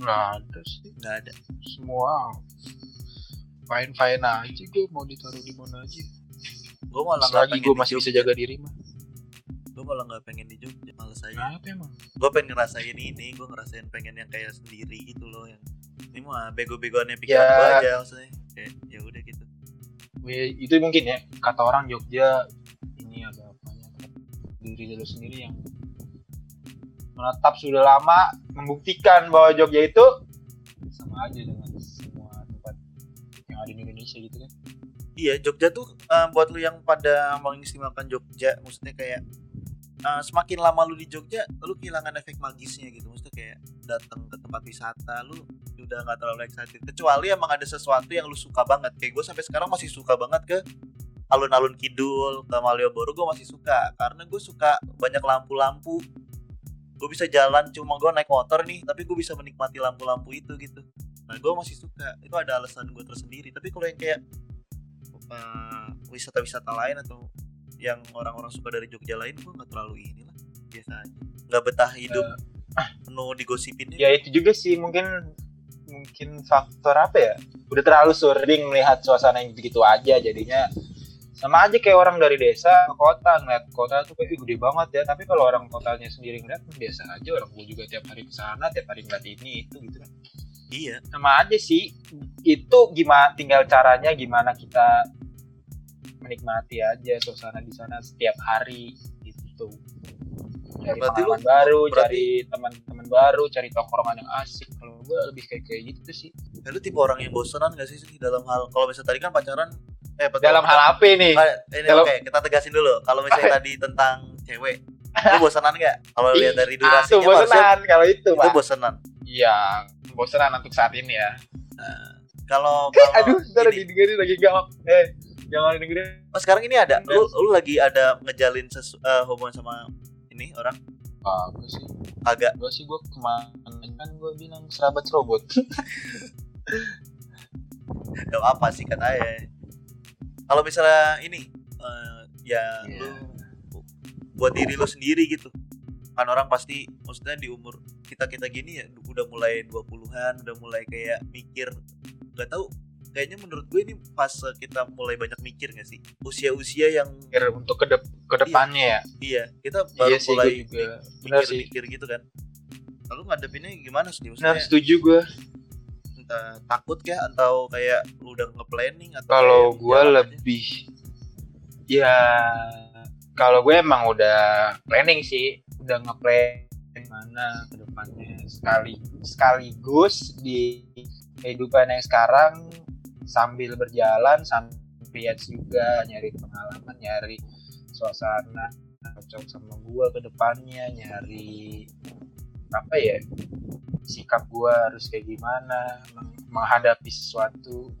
Nggak ada sih. Nggak ada. Semua Fine fine aja gue mau ditaruh di mana aja Gue malah pengen gue masih bisa jaga diri mah Gue malah nggak pengen di Jogja, males aja. Kenapa emang? gue pengen ngerasain ini gue ngerasain pengen yang kayak sendiri gitu loh yang ini mah bego-begoannya pikiran Ya. gue aja maksudnya kayak ya udah gitu Ya, itu mungkin ya kata orang Jogja ini ada apanya diri lu sendiri yang menetap sudah lama membuktikan bahwa Jogja itu sama aja dengan semua ada di Indonesia gitu kan. Iya Jogja tuh eh, buat lu yang pada mengistimewakan Jogja maksudnya kayak eh, semakin lama lu di Jogja lu kehilangan efek magisnya gitu. Maksudnya kayak datang ke tempat wisata lu udah nggak terlalu excited. Kecuali emang ada sesuatu yang lu suka banget. Kayak gue sampai sekarang masih suka banget ke alun-alun kidul ke Malioboro gue masih suka. Karena gue suka banyak lampu-lampu. Gue bisa jalan cuma gue naik motor nih tapi gue bisa menikmati lampu-lampu itu gitu nah gue masih suka. Itu ada alasan gue tersendiri. Tapi kalau yang kayak uh, wisata-wisata lain atau yang orang-orang suka dari Jogja lain gue nggak terlalu ini lah biasa aja nggak betah hidup penuh digosipin ya itu juga sih mungkin mungkin faktor apa ya? Udah terlalu sering melihat suasana yang begitu aja jadinya. Sama aja kayak orang dari desa ke kota ngeliat kota tuh kayak "Ih, gede banget ya. Tapi kalau orang kotanya sendiri ngeliat biasa aja. Orang gue juga tiap hari ke sana tiap hari ngeliat ini itu gitu. kan iya. Sama aja sih. Itu gimana tinggal caranya gimana kita menikmati aja suasana di sana setiap hari gitu. Cari Berarti lu- pengalaman baru berarti- cari teman-teman baru cari tongkrongan yang asik. Kalau gue lebih kayak kayak gitu sih. Ya, lu tipe orang yang bosenan gak sih Sri, dalam hal kalau misalnya tadi kan pacaran eh betul, dalam hal apa nih ini Dalam- oke kita tegasin dulu. Kalau misalnya tadi tentang cewek lu bosenan nggak? Kalau lihat dari durasinya ah, tuh harusnya bosenan kalau itu itu bosenan. Iya bosenan untuk saat ini ya. Kalau Eh, kalau aduh ntar didengerin lagi gak eh jangan dengerin. Oh, sekarang ini ada lu lu lagi ada ngejalin sesu, eh, hubungan sama ini orang? Ah gue sih. Agak. Gue sih gue kemarin kan gue bilang serabat robot gak apa sih katanya kalau misalnya ini eh, ya Iya. lu buat diri lu sendiri gitu kan orang pasti maksudnya di umur kita kita gini ya udah mulai 20-an udah mulai kayak mikir. Nggak tahu kayaknya menurut gue ini pas kita mulai banyak mikir gak sih? Usia-usia yang Mikir untuk ke ke depannya ya? Iya kita baru iya sih mulai juga. benar sih. mikir-mikir gitu kan. Lalu ngadepinnya gimana sih? Nah maksudnya setuju gue entah takut kah? Atau kayak lu udah nge-planning atau kalau gue jalan aja? lebih ya kalau gue emang udah planning sih udah ngeplan mana ke depannya. Sekali sekaligus di kehidupan yang sekarang sambil berjalan sambil lihat juga nyari pengalaman nyari suasana cocok sama gue ke depannya nyari apa ya sikap gue harus kayak gimana meng- menghadapi sesuatu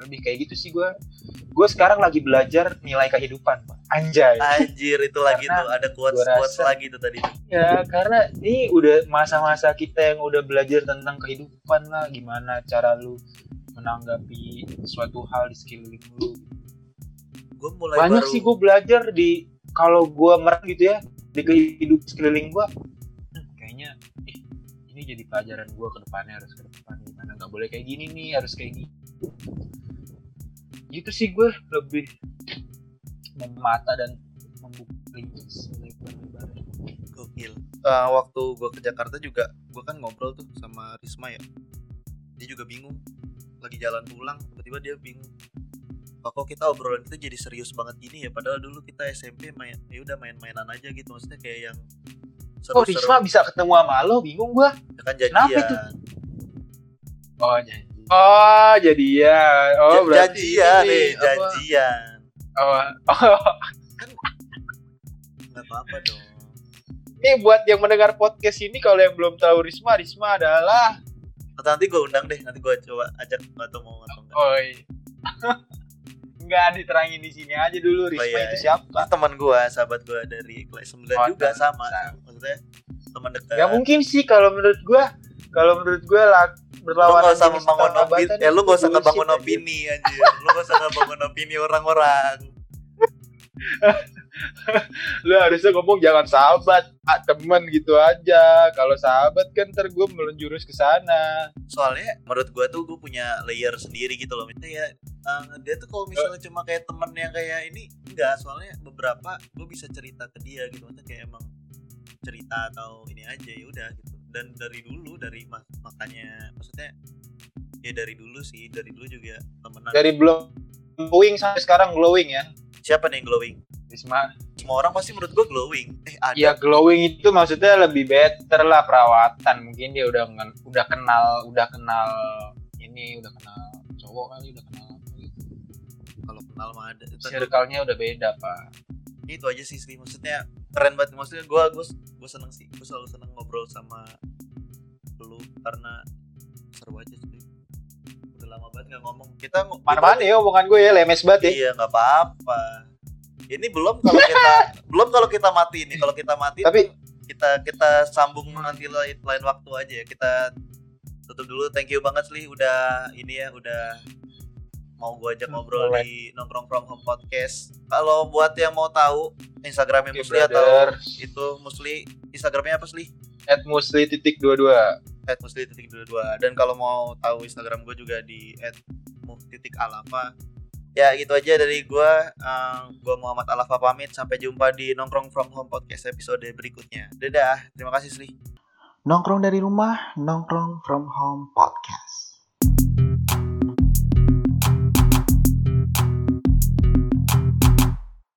lebih kayak gitu sih gue gue sekarang lagi belajar nilai kehidupan Pak. anjay. Anjir itu lagi Karena tuh ada quotes rasa- lagi tuh tadi. ya karena ini udah masa-masa kita yang udah belajar tentang kehidupan lah. Gimana cara lu menanggapi suatu hal di sekeliling lu. Gue mulai banyak baru sih gue belajar di kalau gue merang gitu ya di kehidupan sekeliling gue hmm, kayaknya ih, ini jadi pelajaran gue ke depannya harus ke depan gimana nggak boleh kayak gini nih harus kayak gini gitu sih gue lebih memata dan membuka selebar-lebarnya. gokil. Eh, waktu gue ke Jakarta juga gue kan ngobrol tuh sama Risma ya. Dia juga bingung. Lagi jalan pulang tiba-tiba dia bingung. Kok kita obrolan kita jadi serius banget gini ya padahal dulu kita SMP main ya udah main-mainan aja gitu maksudnya kayak yang Oh seru-seru Risma bisa ketemu sama lo bingung gue Ya kan Kenapa janjian. itu? oh janji oh jadi ya oh berarti janjian ini nih, apa? janjian. oh, oh. Enggak apa-apa dong. Ini buat yang mendengar podcast ini kalau yang belum tahu Risma, Risma adalah Atau nanti gue undang deh, nanti gue coba ajak atau mau atau enggak. Oi. Enggak diterangin di sini aja dulu Risma iya, itu iya. siapa? Ini teman gue, sahabat gue dari kelas 9 Oh, juga sama. Maksudnya teman dekat. Gak mungkin sih kalau menurut gua. Kalau menurut gua lah lu berlawanan gak usah membangun opini ya lu gak usah ngebangun opini anjir. Lu gak usah ngebangun opini orang-orang. Lu harusnya ngomong jangan sahabat, ah, temen gitu aja. Kalau sahabat kan ntar gua menjurus ke sana. soalnya menurut gua tuh gua punya layer sendiri gitu loh. Misalnya ya eh, dia tuh kalau misalnya cuma kayak temen yang kayak ini enggak. Soalnya beberapa gua bisa cerita ke dia gitu. Maksudnya kayak emang cerita atau ini aja ya udah gitu dan dari dulu dari mak- makanya maksudnya ya dari dulu sih dari dulu juga temenan Dari belum glowing sampai sekarang glowing ya. siapa nih yang glowing? Risma semua orang pasti menurut gua glowing. Eh ada. Ya glowing itu maksudnya lebih better lah perawatan. Mungkin dia udah udah kenal udah kenal ini udah kenal cowok kali udah kenal gitu. kalau kenal mah ada. Circle-nya udah beda pak. Itu aja sih Sri. Maksudnya keren banget. Maksudnya gue gue gue seneng sih. Gue selalu seneng ngobrol sama lu karena seru aja sih. Udah lama banget nggak ngomong. Kita Mana-mana ya omongan gue ya? Lemes banget ya. iya nggak apa-apa. Ini belum kalau kita belum kalau kita mati ini. Kalau kita mati Tapi kita kita sambung nanti lain, lain waktu aja ya. Kita tutup dulu. Thank you banget Sli. Udah ini ya udah mau gua ajak Hmm, ngobrol boleh. di nongkrong from home podcast. Kalau buat yang mau tahu Instagramnya Oke, Musli atau brother. itu Musli Instagramnya apa Sli? At musli titik dua dua. at musli titik dua dua. Dan kalau mau tahu Instagram gue juga di at titik alafa. Ya gitu aja dari gue gue Muhammad Alafa pamit. Sampai jumpa di nongkrong from home podcast episode berikutnya. Dadah. Terima kasih Sli. Nongkrong dari rumah, nongkrong from home podcast.